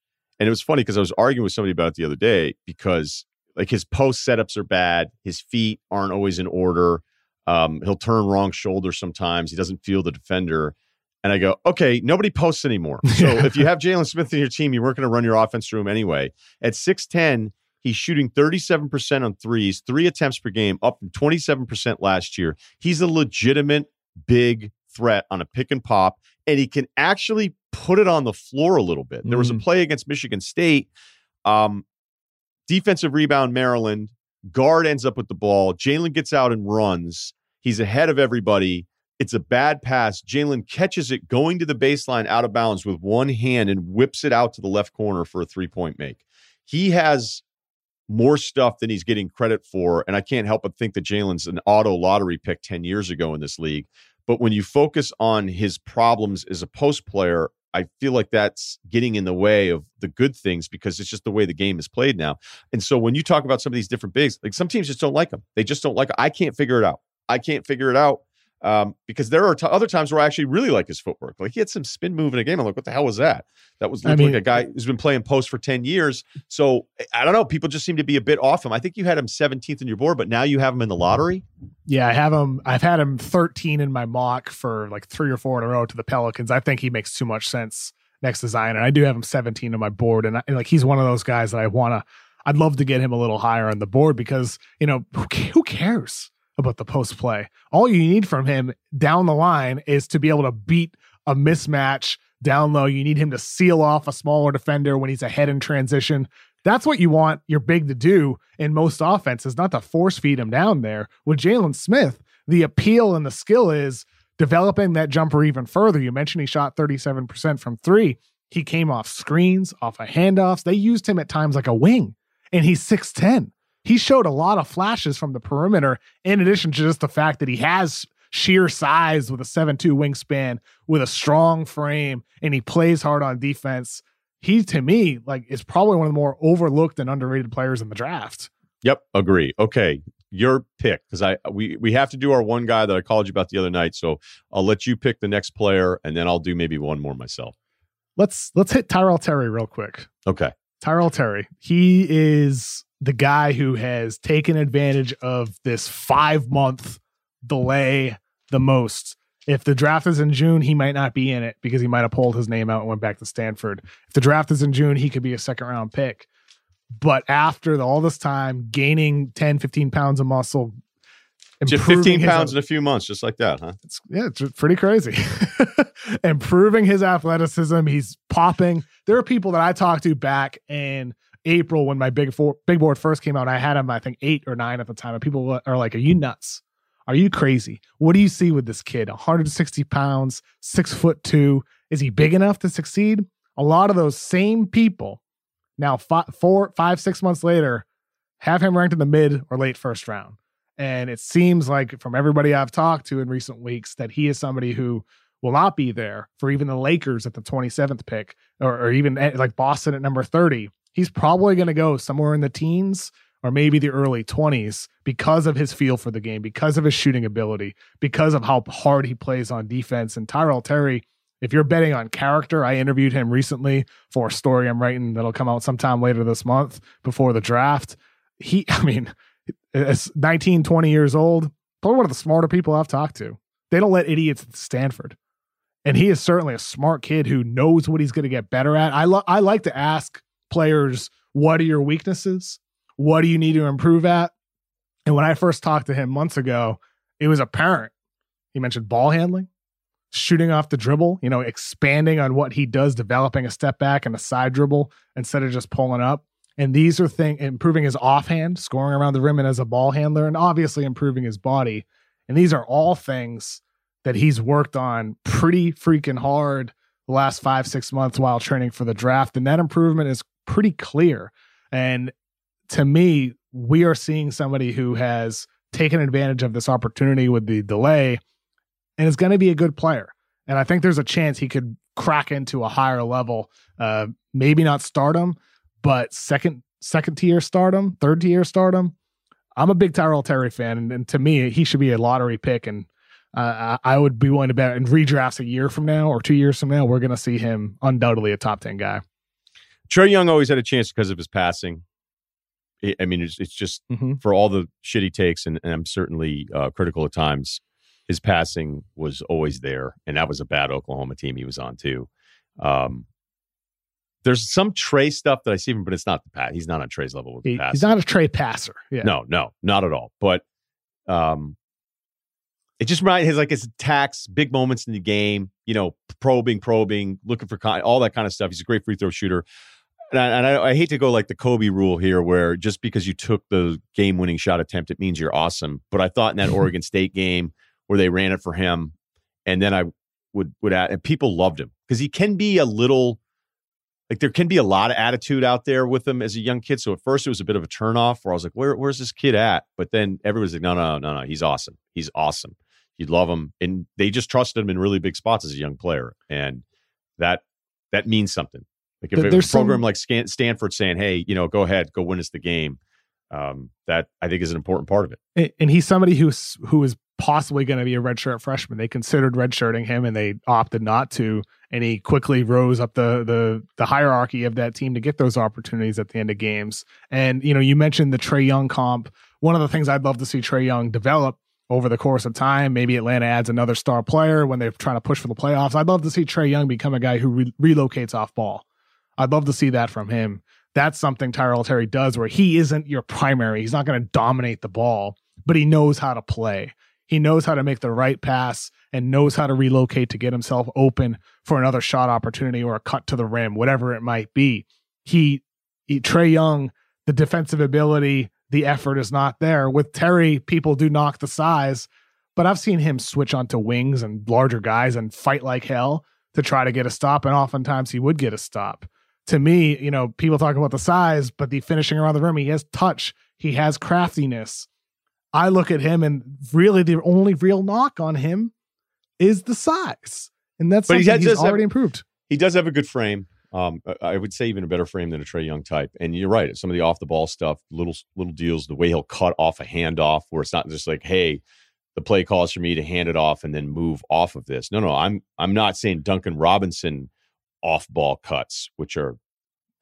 And it was funny because I was arguing with somebody about it the other day because like his post setups are bad. His feet aren't always in order. Um, he'll turn wrong shoulder sometimes. He doesn't feel the defender. And I go, okay, nobody posts anymore. So if you have Jalen Smith in your team, you weren't going to run your offense through him anyway. At 6'10, he's shooting 37% on threes, three attempts per game, up from 27% last year. He's a legitimate big threat on a pick and pop, and he can actually put it on the floor a little bit. There was a mm. play against Michigan State. Um, defensive rebound, Maryland. Guard ends up with the ball. Jalen gets out and runs. He's ahead of everybody. It's a bad pass. Jalen catches it going to the baseline out of bounds with one hand and whips it out to the left corner for a three point make. He has more stuff than he's getting credit for. And I can't help but think that Jalen's an auto lottery pick 10 years ago in this league. But when you focus on his problems as a post player, I feel like that's getting in the way of the good things because it's just the way the game is played now. And so when you talk about some of these different bigs, like some teams just don't like them. They just don't like. Them. I can't figure it out. I can't figure it out um, because there are t- other times where I actually really like his footwork. Like he had some spin move in a game. I'm like, what the hell was that? That was I mean, like a guy who's been playing post for 10 years. So I don't know. People just seem to be a bit off him. I think you had him 17th in your board, but now you have him in the lottery. Yeah, I have him. I've had him 13 in my mock for like three or four in a row to the Pelicans. I think he makes too much sense next to Zion. And I do have him 17 on my board. And, I, and like he's one of those guys that I want to, I'd love to get him a little higher on the board because, you know, who, who cares? About the post play. All you need from him down the line is to be able to beat a mismatch down low. You need him to seal off a smaller defender when he's ahead in transition. That's what you want your big to do in most offenses, not to force feed him down there. With Jalen Smith, the appeal and the skill is developing that jumper even further. You mentioned he shot 37% from three. He came off screens, off of handoffs. They used him at times like a wing, and he's 6'10 he showed a lot of flashes from the perimeter, in addition to just the fact that he has sheer size with a 7-2 wingspan, with a strong frame, and he plays hard on defense. He, to me, like is probably one of the more overlooked and underrated players in the draft. Yep, agree. Okay, your pick because I we we have to do our one guy that I called you about the other night. So I'll let you pick the next player, and then I'll do maybe one more myself. Let's let's hit Tyrell Terry real quick. Okay, Tyrell Terry. He is the guy who has taken advantage of this five month delay the most. If the draft is in June, he might not be in it because he might have pulled his name out and went back to Stanford. If the draft is in June, he could be a second round pick. But after all this time, gaining 10, 15 pounds of muscle, just 15 pounds in a few months, just like that, huh? It's, yeah, it's pretty crazy. Improving his athleticism, he's popping. There are people that I talked to back and April when my big four, big board first came out. I had him, I think, eight or nine at the time. And people are like, Are you nuts? Are you crazy? What do you see with this kid? 160 pounds, six foot two. Is he big enough to succeed? A lot of those same people now, five, four, five, six months later, have him ranked in the mid or late first round. And it seems like from everybody I've talked to in recent weeks that he is somebody who will not be there for even the Lakers at the 27th pick or, or even at, like Boston at number 30 he's probably going to go somewhere in the teens or maybe the early 20s because of his feel for the game, because of his shooting ability, because of how hard he plays on defense. And Tyrell Terry, if you're betting on character, I interviewed him recently for a story I'm writing that'll come out sometime later this month before the draft. He, I mean, is 19, 20 years old, probably one of the smarter people I've talked to. They don't let idiots at Stanford. And he is certainly a smart kid who knows what he's going to get better at. I, lo- I like to ask players what are your weaknesses? What do you need to improve at? And when I first talked to him months ago, it was apparent. He mentioned ball handling, shooting off the dribble, you know, expanding on what he does, developing a step back and a side dribble instead of just pulling up. And these are things improving his offhand, scoring around the rim and as a ball handler, and obviously improving his body. And these are all things that he's worked on pretty freaking hard the last five, six months while training for the draft. And that improvement is pretty clear. And to me, we are seeing somebody who has taken advantage of this opportunity with the delay and is going to be a good player. And I think there's a chance he could crack into a higher level. Uh, maybe not stardom, but second second tier stardom, third tier stardom. I'm a big Tyrell Terry fan, and, and to me, he should be a lottery pick. And uh, I would be willing to bet in redrafts a year from now or two years from now, we're going to see him undoubtedly a top ten guy. Trae Young always had a chance because of his passing. I mean, it's, it's just mm-hmm. for all the shit he takes, and, and I'm certainly uh, critical at times. His passing was always there, and that was a bad Oklahoma team he was on too. Um, there's some Trae stuff that I see him, but it's not the pat. He's not on Trae's level with he, He's not a Trae passer. Yeah. No, no, not at all. But um, it just reminds his like his attacks, big moments in the game. You know, probing, probing, looking for con- all that kind of stuff. He's a great free throw shooter. And, I, and I, I, hate to go like the Kobe rule here, where just because you took the game winning shot attempt, it means you're awesome. But I thought in that Oregon State game where they ran it for him, and then I would would add, and people loved him because he can be a little like there can be a lot of attitude out there with him as a young kid. So at first it was a bit of a turnoff where I was like, Where, where's this kid at? But then everybody's like, no, no, no, no, he's awesome. He's awesome. You'd love him. And they just trusted him in really big spots as a young player. And that that means something. Like if there's a program some... like Stanford saying, hey, you know, go ahead, go win us the game. Um, that I think is an important part of it. And he's somebody who's who is possibly going to be a redshirt freshman. They considered redshirting him and they opted not to. And he quickly rose up the the the hierarchy of that team to get those opportunities at the end of games. And you know, you mentioned the Trae Young comp. One of the things I'd love to see Trae Young develop over the course of time. Maybe Atlanta adds another star player when they're trying to push for the playoffs. I'd love to see Trae Young become a guy who re- relocates off ball. I'd love to see that from him. That's something Tyrell Terry does where he isn't your primary. He's not going to dominate the ball, but he knows how to play. He knows how to make the right pass and knows how to relocate to get himself open for another shot opportunity or a cut to the rim, whatever it might be. He, he Trae Young, the defensive ability, the effort is not there. With Terry, people do knock the size, but I've seen him switch onto wings and larger guys and fight like hell to try to get a stop, and oftentimes he would get a stop. To me, you know, people talk about the size, but the finishing around the rim, he has touch, he has craftiness. I look at him and really the only real knock on him is the size. And that's but something he he's already have, improved. He does have a good frame. Um, I would say even a better frame than a Trae Young type. And you're right. Some of the off the ball stuff, little little deals, the way he'll cut off a handoff, where it's not just like, hey, the play calls for me to hand it off and then move off of this. No, no, I'm I'm not saying Duncan Robinson off ball cuts, which are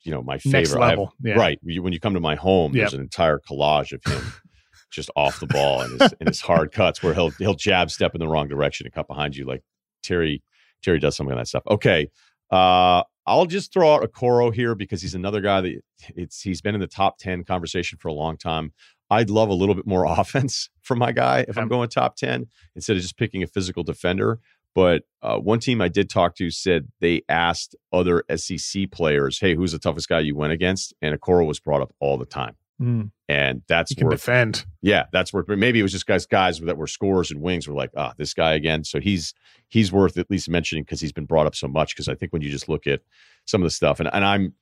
you know my favorite. Have, yeah. right? When you come to my home, yep. there's an entire collage of him just off the ball and his, and his hard cuts where he'll he'll jab step in the wrong direction and cut behind you like Terry Terry does some of that stuff. Okay. Uh, I'll just throw out Okoro here because he's another guy that it's he's been in the top 10 conversation for a long time. I'd love a little bit more offense from my guy if I'm going top 10 instead of just picking a physical defender. But uh, one team I did talk to said they asked other SEC players, "Hey, who's the toughest guy you went against?" And Okoro was brought up all the time. Mm. And that's you can defend. Yeah, that's worth. Maybe it was just guys guys that were scores and wings were like, ah, this guy again. So he's he's worth at least mentioning because he's been brought up so much. Because I think when you just look at some of the stuff, and and I'm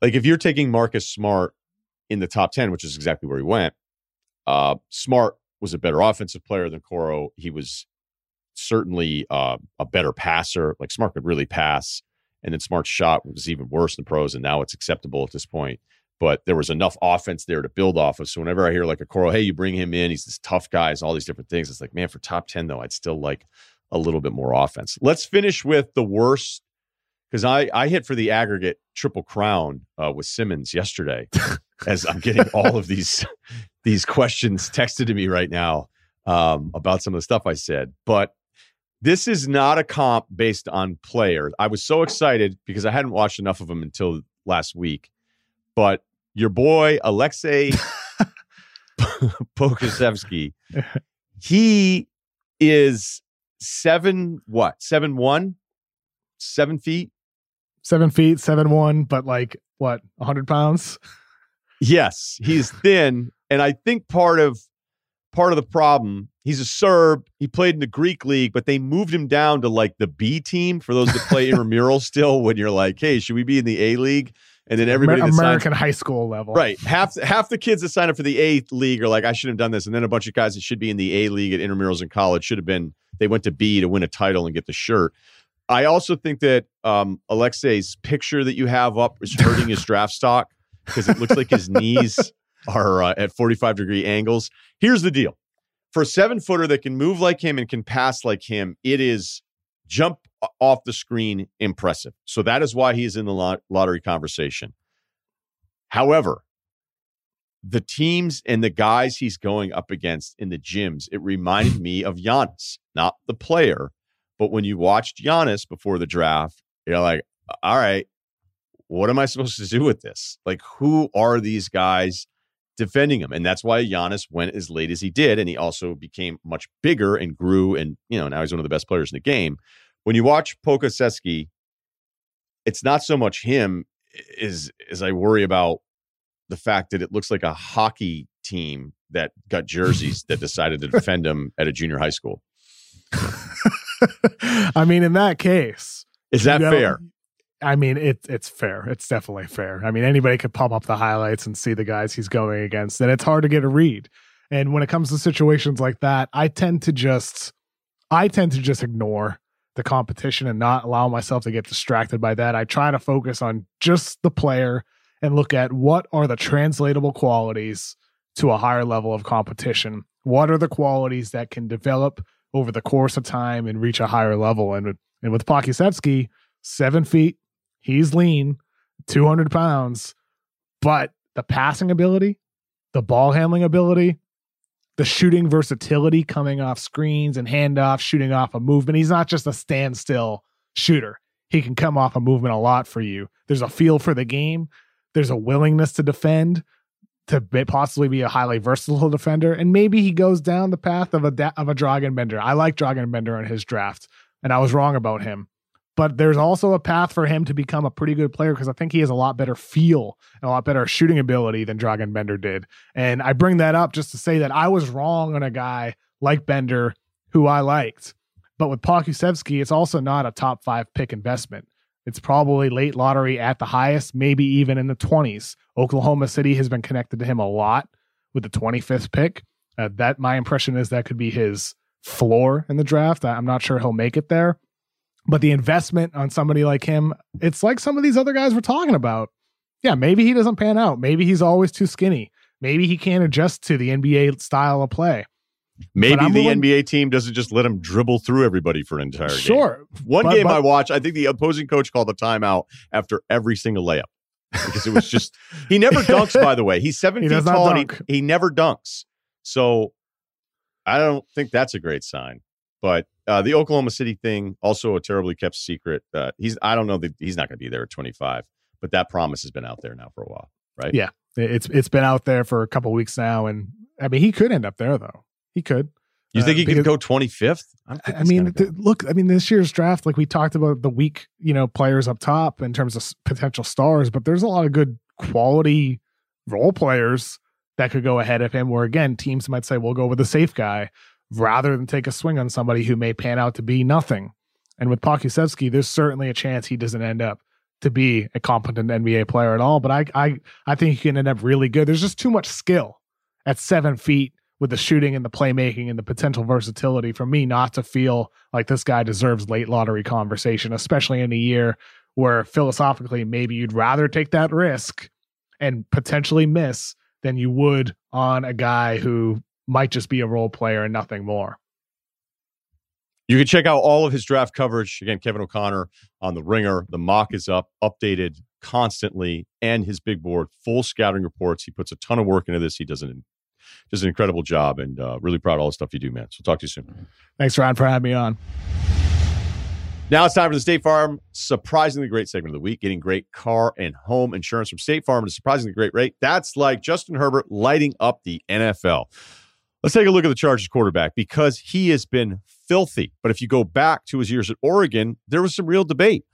like, if you're taking Marcus Smart in the top ten, which is exactly where he went, uh, Smart was a better offensive player than Coro. He was certainly uh, a better passer. Like Smart could really pass, and then Smart's shot was even worse than pros, and now it's acceptable at this point but there was enough offense there to build off of. So whenever I hear like Okoro, hey, you bring him in, he's this tough guy, all these different things. It's like, man, for top 10, though, I'd still like a little bit more offense. Let's finish with the worst because I, I hit for the aggregate triple crown uh, with Simmons yesterday as I'm getting all of these these questions texted to me right now um, about some of the stuff I said. But this is not a comp based on players. I was so excited because I hadn't watched enough of them until last week. But your boy Aleksej Pokusevski, he is seven what seven one, seven feet, seven feet, seven one, but like what, hundred pounds? Yes, he's thin, and I think part of part of the problem. He's a Serb. He played in the Greek league, but they moved him down to like the B team for those that play intramural still. When you're like, hey, should we be in the A league? And then everybody Amer- American signs, high school level. right half half the kids that sign up for the A league are like, I should have done this, and then a bunch of guys that should be in the A league at intramurals in college should have been. They went to B to win a title and get the shirt. I also think that um, Aleksej's picture that you have up is hurting his draft stock because it looks like his knees are uh, at 45 degree angles. Here's the deal for a seven footer that can move like him and can pass like him, it is jump off the screen impressive. So that is why he is in the lot- lottery conversation. However, the teams and the guys he's going up against in the gyms, it reminded me of Giannis, not the player, but when you watched Giannis before the draft, you're like, all right, what am I supposed to do with this? Like, who are these guys defending him? And that's why Giannis went as late as he did. And he also became much bigger and grew. And, you know, now he's one of the best players in the game. When you watch Pokusevski, it's not so much him as, as I worry about the fact that it looks like a hockey team that got jerseys that decided to defend him at a junior high school. I mean, in that case, Is that fair? I mean, it's it's fair. It's definitely fair. I mean, anybody could pop up the highlights and see the guys he's going against, and it's hard to get a read. And when it comes to situations like that, I tend to just, I tend to just ignore the competition and not allow myself to get distracted by that. I try to focus on just the player and look at what are the translatable qualities to a higher level of competition. What are the qualities that can develop over the course of time and reach a higher level? And with, and with Pokusevski, seven feet, he's lean, 200 pounds, but the passing ability, the ball handling ability, the shooting versatility coming off screens and handoffs, shooting off a movement. He's not just a standstill shooter. He can come off a movement a lot for you. There's a feel for the game. There's a willingness to defend, to possibly be a highly versatile defender, and maybe he goes down the path of a of a Dragan Bender. I like Dragan Bender in his draft, and I was wrong about him. But there's also a path for him to become a pretty good player because I think he has a lot better feel and a lot better shooting ability than Dragan Bender did. And I bring that up just to say that I was wrong on a guy like Bender who I liked. But with Pokusevski, it's also not a top five pick investment. It's probably late lottery at the highest, maybe even in the 20s. Oklahoma City has been connected to him a lot with the 25th pick. Uh, that my impression is that could be his floor in the draft. I, I'm not sure he'll make it there, but the investment on somebody like him, it's like some of these other guys we're talking about. Yeah, maybe he doesn't pan out. Maybe he's always too skinny. Maybe he can't adjust to the NBA style of play. Maybe the willing- NBA team doesn't just let him dribble through everybody for an entire game. Sure. One But- game but- I watched, I think the opposing coach called the timeout after every single layup because it was just he never dunks. By the way, he's seven He feet tall and he, he never dunks. So I don't think that's a great sign. But uh, the Oklahoma City thing also a terribly kept secret. Uh, he's I don't know that he's not going to be there at 25, but that promise has been out there now for a while, right? Yeah. It's it's been out there for a couple weeks now, and I mean he could end up there though. He could. You think Uh, he could go 25th? don't think I mean, th- look, I mean, this year's draft, like we talked about the weak, you know, players up top in terms of potential stars, but there's a lot of good quality role players that could go ahead of him. Where again, teams might say, we'll go with the safe guy rather than take a swing on somebody who may pan out to be nothing. And with Pokusevski, there's certainly a chance he doesn't end up to be a competent NBA player at all. But I, I, I think he can end up really good. There's just too much skill at seven feet with the shooting and the playmaking and the potential versatility for me not to feel like this guy deserves late lottery conversation, especially in a year where philosophically maybe you'd rather take that risk and potentially miss than you would on a guy who might just be a role player and nothing more. You can check out all of his draft coverage. Again, Kevin O'Connor on the ringer. The mock is up, updated constantly, and his big board, full scouting reports. He puts a ton of work into this. He does an, does an incredible job and uh, really proud of all the stuff you do, man. So talk to you soon. Thanks, Ron, for having me on. Now it's time for the State Farm surprisingly great segment of the week. Getting great car and home insurance from State Farm at a surprisingly great rate. That's like Justin Herbert lighting up the NFL. Let's take a look at the Chargers quarterback because he has been filthy. But if you go back to his years at Oregon, there was some real debate.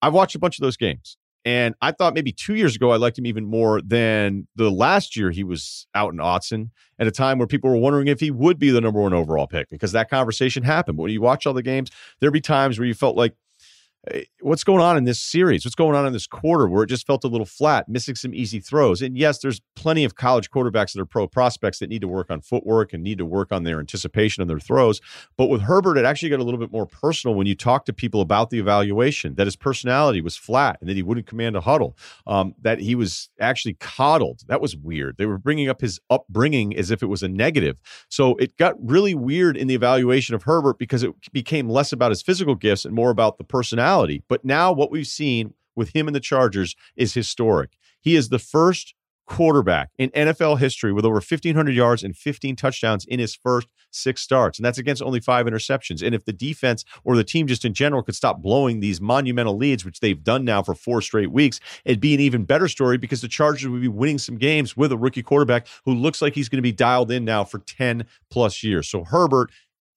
I've watched a bunch of those games. And I thought maybe two years ago I liked him even more than the last year he was out in Autzen at a time where people were wondering if he would be the number one overall pick because that conversation happened. But when you watch all the games, there'd be times where you felt like what's going on in this series? What's going on in this quarter where it just felt a little flat, missing some easy throws? And yes, there's plenty of college quarterbacks that are pro prospects that need to work on footwork and need to work on their anticipation of their throws. But with Herbert, it actually got a little bit more personal when you talk to people about the evaluation that his personality was flat and that he wouldn't command a huddle, um, that he was actually coddled. That was weird. They were bringing up his upbringing as if it was a negative. So it got really weird in the evaluation of Herbert because it became less about his physical gifts and more about the personality But now what we've seen with him and the Chargers is historic. He is the first quarterback in NFL history with over 1,500 yards and 15 touchdowns in his first six starts. And that's against only five interceptions. And if the defense or the team just in general could stop blowing these monumental leads, which they've done now for four straight weeks, it'd be an even better story because the Chargers would be winning some games with a rookie quarterback who looks like he's going to be dialed in now for 10 plus years. So Herbert,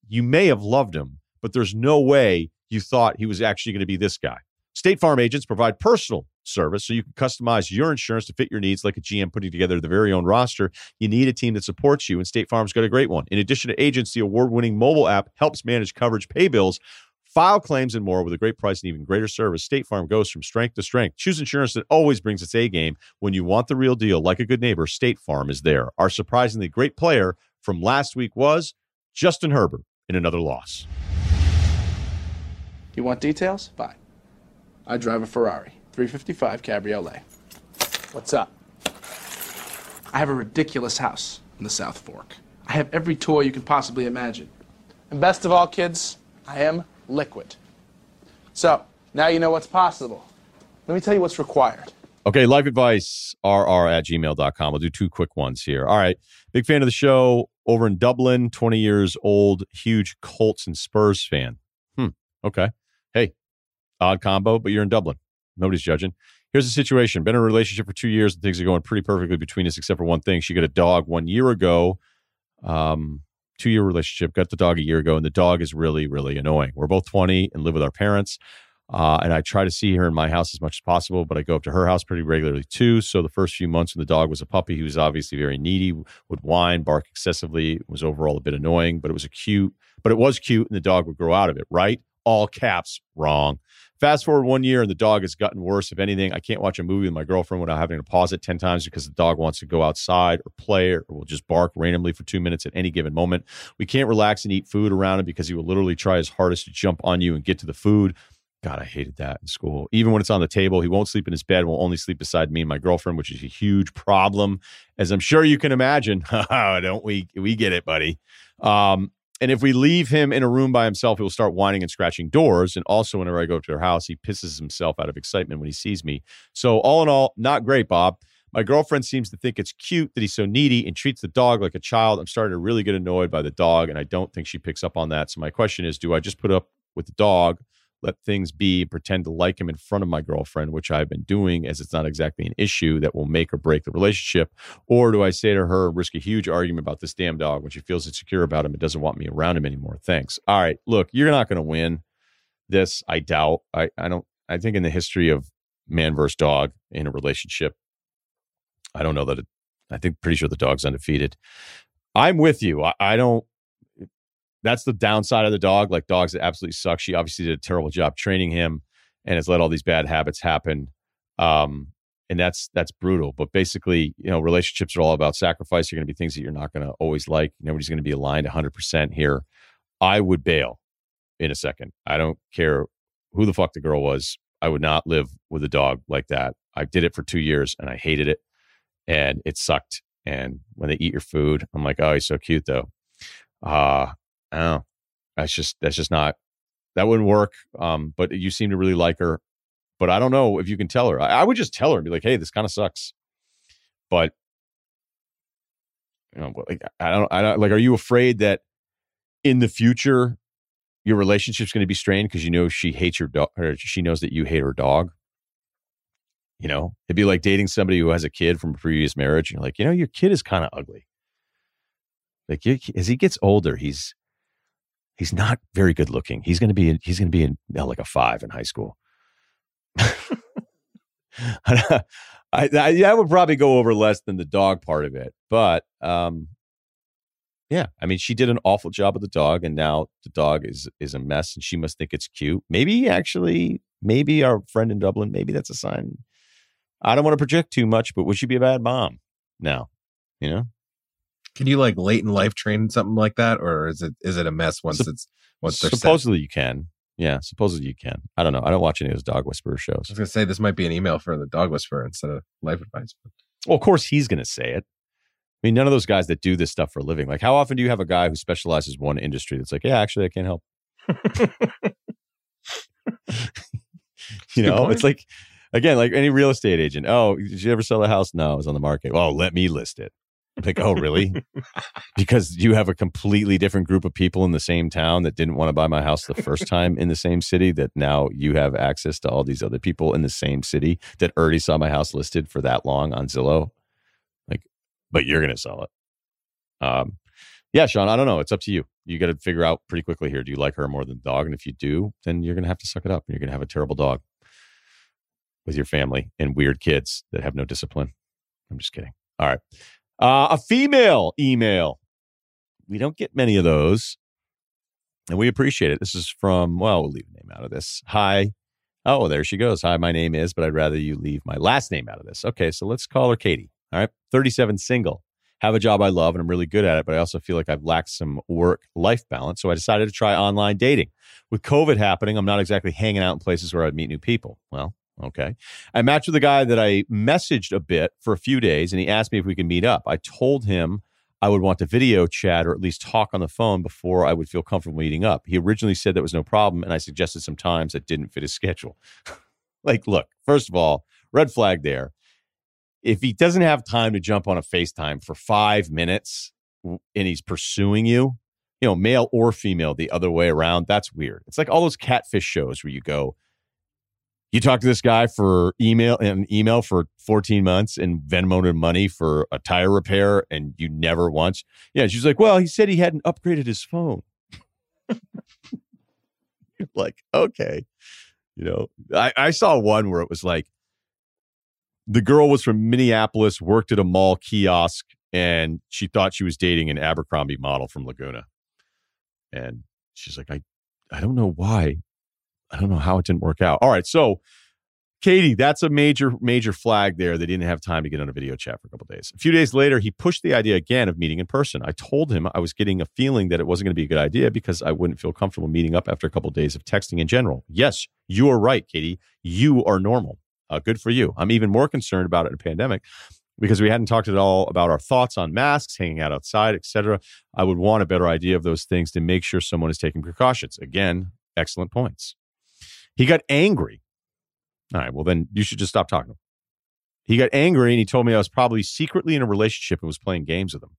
you may have loved him, but there's no way you thought he was actually going to be this guy. State Farm agents provide personal service so you can customize your insurance to fit your needs like a GM putting together the very own roster. You need a team that supports you, and State Farm's got a great one. In addition to agents, the award winning mobile app helps manage coverage, pay bills, file claims, and more with a great price and even greater service. State Farm goes from strength to strength. Choose insurance that always brings its A game. When you want the real deal, like a good neighbor, State Farm is there. Our surprisingly great player from last week was Justin Herbert in another loss. You want details? Fine. I drive a Ferrari, 355 Cabriolet. What's up? I have a ridiculous house in the South Fork. I have every toy you can possibly imagine. And best of all, kids, I am liquid. So, now you know what's possible. Let me tell you what's required. Okay, life advice, rr at gmail.com. I'll do two quick ones here. All right. Big fan of the show over in Dublin, 20 years old, huge Colts and Spurs fan. Hmm. Okay hey, odd combo, but you're in Dublin. Nobody's judging. Here's the situation. Been in a relationship for two years and things are going pretty perfectly between us, except for one thing. She got a dog one year ago. Um, two year relationship, got the dog a year ago, and the dog is really, really annoying. We're both 20 and live with our parents. Uh, and I try to see her in my house as much as possible, but I go up to her house pretty regularly too. So the first few months when the dog was a puppy, he was obviously very needy, would whine, bark excessively, was overall a bit annoying, but it was a cute, but it was cute, and the dog would grow out of it, right? All caps wrong. Fast forward one year and the dog has gotten worse. If anything, I can't watch a movie with my girlfriend without having to pause it 10 times because the dog wants to go outside or play or will just bark randomly for two minutes at any given moment. We can't relax and eat food around him because he will literally try his hardest to jump on you and get to the food. God, I hated that in school. Even when it's on the table, he won't sleep in his bed, will only sleep beside me and my girlfriend, which is a huge problem. As I'm sure you can imagine. Don't we? We get it, buddy. Um, and if we leave him in a room by himself, he'll start whining and scratching doors. And also, whenever I go to their house, he pisses himself out of excitement when he sees me. So, all in all, not great, Bob. My girlfriend seems to think it's cute that he's so needy and treats the dog like a child. I'm starting to really get annoyed by the dog, and I don't think she picks up on that. So, my question is do I just put up with the dog let things be, pretend to like him in front of my girlfriend, which I've been doing as it's not exactly an issue that will make or break the relationship? Or do I say to her, risk a huge argument about this damn dog when she feels insecure about him and doesn't want me around him anymore? Thanks. All right, look, you're not going to win this. I doubt. I, I don't, I think in the history of man versus dog in a relationship, I don't know that it, I think pretty sure the dog's undefeated. I'm with you. I, I don't that's the downside of the dog. Like dogs that absolutely suck. She obviously did a terrible job training him and has let all these bad habits happen. Um, and that's that's brutal. But basically, you know, relationships are all about sacrifice. You're going to be things that you're not going to always like. Nobody's going to be aligned 100% here. I would bail in a second. I don't care who the fuck the girl was. I would not live with a dog like that. I did it for two years and I hated it, and it sucked. And when they eat your food, I'm like, oh, he's so cute though. Uh, Oh, that's just that's just not that wouldn't work. Um, but you seem to really like her. But I don't know if you can tell her. I, I would just tell her and be like, "Hey, this kind of sucks." But you know, like I don't, I don't like. Are you afraid that in the future your relationship's going to be strained because you know she hates your dog, or she knows that you hate her dog? You know, it'd be like dating somebody who has a kid from a previous marriage. And you're like, you know, your kid is kind of ugly. Like you, as he gets older, he's he's not very good looking. He's going to be he's going to be in like a five in high school. I, I, that would probably go over less than the dog part of it. But um, yeah, I mean, she did an awful job with the dog, and now the dog is is a mess, and she must think it's cute. Maybe actually, maybe our friend in Dublin, maybe that's a sign. I don't want to project too much, but would she be a bad mom now? You know, can you like late in life train something like that, or is it is it a mess once Sup- it's once they're supposedly set? you can? Yeah, supposedly you can. I don't know. I don't watch any of those dog whisperer shows. I was gonna say this might be an email for the dog whisperer instead of life advice. Well, of course he's gonna say it. I mean, none of those guys that do this stuff for a living. Like, how often do you have a guy who specializes one industry that's like, yeah, actually, I can't help. you know, it's like again, like any real estate agent. Oh, did you ever sell a house? No, it was on the market. Well, let me list it. Like, oh, really? because you have a completely different group of people in the same town that didn't want to buy my house the first time in the same city, that now you have access to all these other people in the same city that already saw my house listed for that long on Zillow. Like, but you're going to sell it. Um, yeah, Sean, I don't know. It's up to you. You got to figure out pretty quickly here. Do you like her more than the dog? And if you do, then you're going to have to suck it up. And you're going to have a terrible dog with your family and weird kids that have no discipline. I'm just kidding. All right. Uh, a female email. We don't get many of those, and we appreciate it. This is from, well, we'll leave the name out of this. Hi. Oh, there she goes. Hi, my name is, but I'd rather you leave my last name out of this. Okay, so let's call her Katie. All right. 37 single. Have a job I love and I'm really good at it, but I also feel like I've lacked some work life balance. So I decided to try online dating. With COVID happening, I'm not exactly hanging out in places where I'd meet new people. Well, Okay. I matched with a guy that I messaged a bit for a few days and he asked me if we could meet up. I told him I would want to video chat or at least talk on the phone before I would feel comfortable meeting up. He originally said that was no problem and I suggested some times that didn't fit his schedule. like, look, first of all, red flag there. If he doesn't have time to jump on a FaceTime for five minutes and he's pursuing you, you know, male or female, the other way around, that's weird. It's like all those catfish shows where you go, you talk to this guy for email and email for 14 months and Venmoed money for a tire repair and you never once. Yeah. She's like, well, he said he hadn't upgraded his phone. Like, okay. You know, I, I saw one where it was like the girl was from Minneapolis, worked at a mall kiosk, and she thought she was dating an Abercrombie model from Laguna. And she's like, I, I don't know why I don't know how it didn't work out. All right, so Katie, that's a major major flag there. They didn't have time to get on a video chat for a couple days. A few days later, he pushed the idea again of meeting in person. I told him I was getting a feeling that it wasn't going to be a good idea because I wouldn't feel comfortable meeting up after a couple of days of texting in general. Yes, you are right, Katie. You are normal. Uh, good for you. I'm even more concerned about it in a pandemic because we hadn't talked at all about our thoughts on masks, hanging out outside, etc. I would want a better idea of those things to make sure someone is taking precautions. Again, excellent points. He got angry. All right, well, then you should just stop talking. He got angry and he told me I was probably secretly in a relationship and was playing games with him.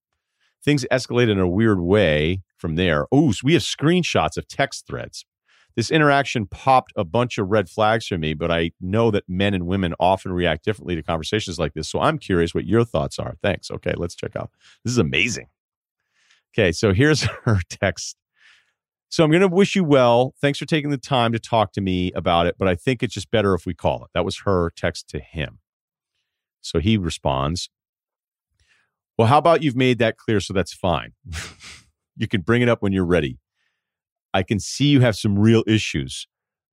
Things escalated in a weird way from there. Oh, so we have screenshots of text threads. This interaction popped a bunch of red flags for me, but I know that men and women often react differently to conversations like this. So I'm curious what your thoughts are. Thanks. Okay, let's check out. This is amazing. Okay, so here's her text so I'm going to wish you well. Thanks for taking the time to talk to me about it, but I think it's just better if we call it. That was her text to him. So he responds, Well, how about you've made that clear? So that's fine. you can bring it up when you're ready. I can see you have some real issues.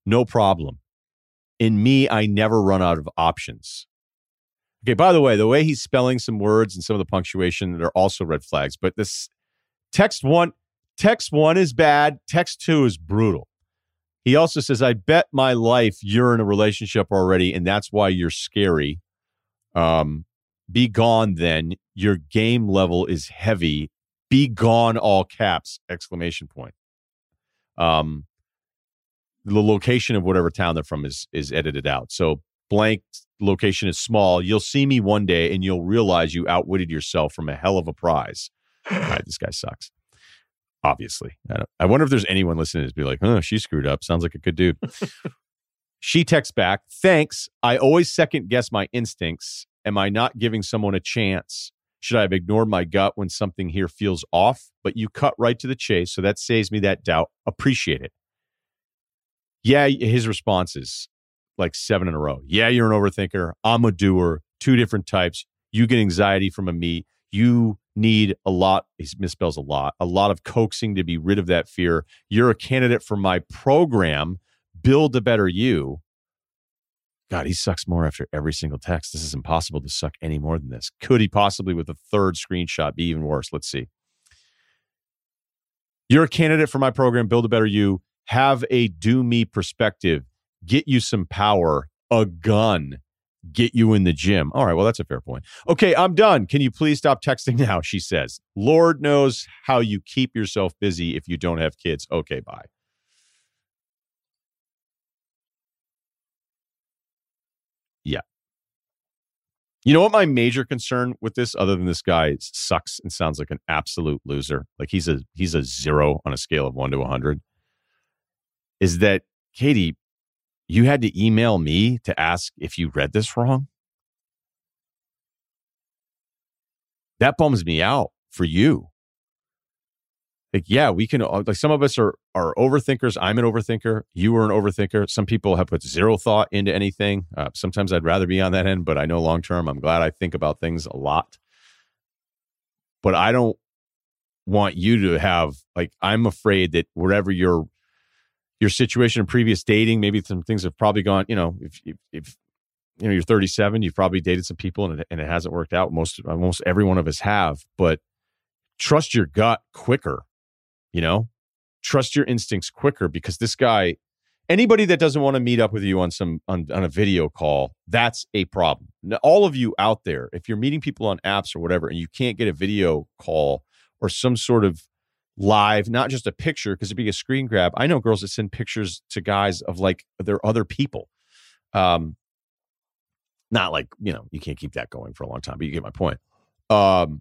No problem. In me, I never run out of options. Okay, by the way, the way he's spelling some words and some of the punctuation that are also red flags, but this text one, Text one is bad. Text two is brutal. He also says, I bet my life you're in a relationship already, and that's why you're scary. Um, be gone then. Your game level is heavy. Be gone, all caps, exclamation point. Um, the location of whatever town they're from is is edited out. So blank location is small. You'll see me one day and you'll realize you outwitted yourself from a hell of a prize. All right, this guy sucks obviously. I, I, wonder if there's anyone listening to be like, oh, she screwed up. Sounds like a good dude. she texts back, thanks. I always second guess my instincts. Am I not giving someone a chance? Should I have ignored my gut when something here feels off? But you cut right to the chase. So that saves me that doubt. Appreciate it. Yeah, his responses. like seven in a row. Yeah, you're an overthinker. I'm a doer. Two different types. You get anxiety from a meet. You need a lot, he misspells a lot, a lot of coaxing to be rid of that fear. You're a candidate for my program, Build a Better You. God, he sucks more after every single text. This is impossible to suck any more than this. Could he possibly, with a third screenshot, be even worse? Let's see. You're a candidate for my program, Build a Better You. Have a do me perspective, get you some power, a gun, get you in the gym. All right, well, that's a fair point. Okay, I'm done. Can you please stop texting now? She says. Lord knows how you keep yourself busy if you don't have kids. Okay, bye. Yeah. You know what my major concern with this, other than this guy sucks and sounds like an absolute loser, like he's a he's a zero on a scale of one to a hundred, is that Katie, you had to email me to ask if you read this wrong. That bums me out for you. Like, yeah, we can uh, like some of us are are overthinkers. I'm an overthinker. You are an overthinker. Some people have put zero thought into anything. Uh, sometimes I'd rather be on that end, but I know long term, I'm glad I think about things a lot. But I don't want you to have like I'm afraid that wherever your your situation in previous dating, maybe some things have probably gone. You know, if if, if you know you're 37, you've probably dated some people and it, and it hasn't worked out. Most uh, almost every one of us have, but trust your gut quicker you know, trust your instincts quicker because this guy, anybody that doesn't want to meet up with you on some on, on a video call, that's a problem. Now, all of you out there, if you're meeting people on apps or whatever, and you can't get a video call or some sort of live, not just a picture, because it'd be a screen grab. I know girls that send pictures to guys of like their other people. Um, not like you know you can't keep that going for a long time, but you get my point. Um,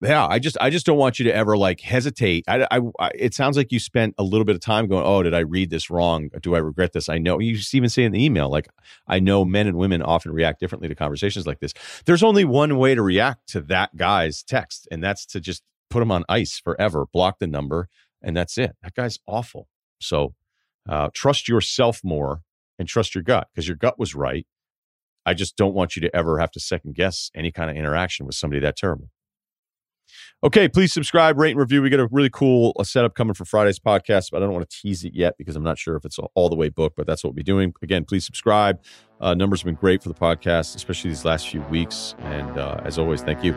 yeah, I just I just don't want you to ever like hesitate. I, I, I, it sounds like you spent a little bit of time going, "Oh, did I read this wrong? Do I regret this?" I know you just even say in the email, like, I know men and women often react differently to conversations like this. There's only one way to react to that guy's text, and that's to just put him on ice forever, block the number, and that's it. That guy's awful. So, uh, trust yourself more and trust your gut because your gut was right. I just don't want you to ever have to second guess any kind of interaction with somebody that terrible. Okay, please subscribe, rate, and review. We got a really cool uh, setup coming for Friday's podcast, but I don't want to tease it yet because I'm not sure if it's all the way booked, but that's what we'll be doing. Again, please subscribe. Uh, numbers have been great for the podcast, especially these last few weeks. And uh, as always, thank you.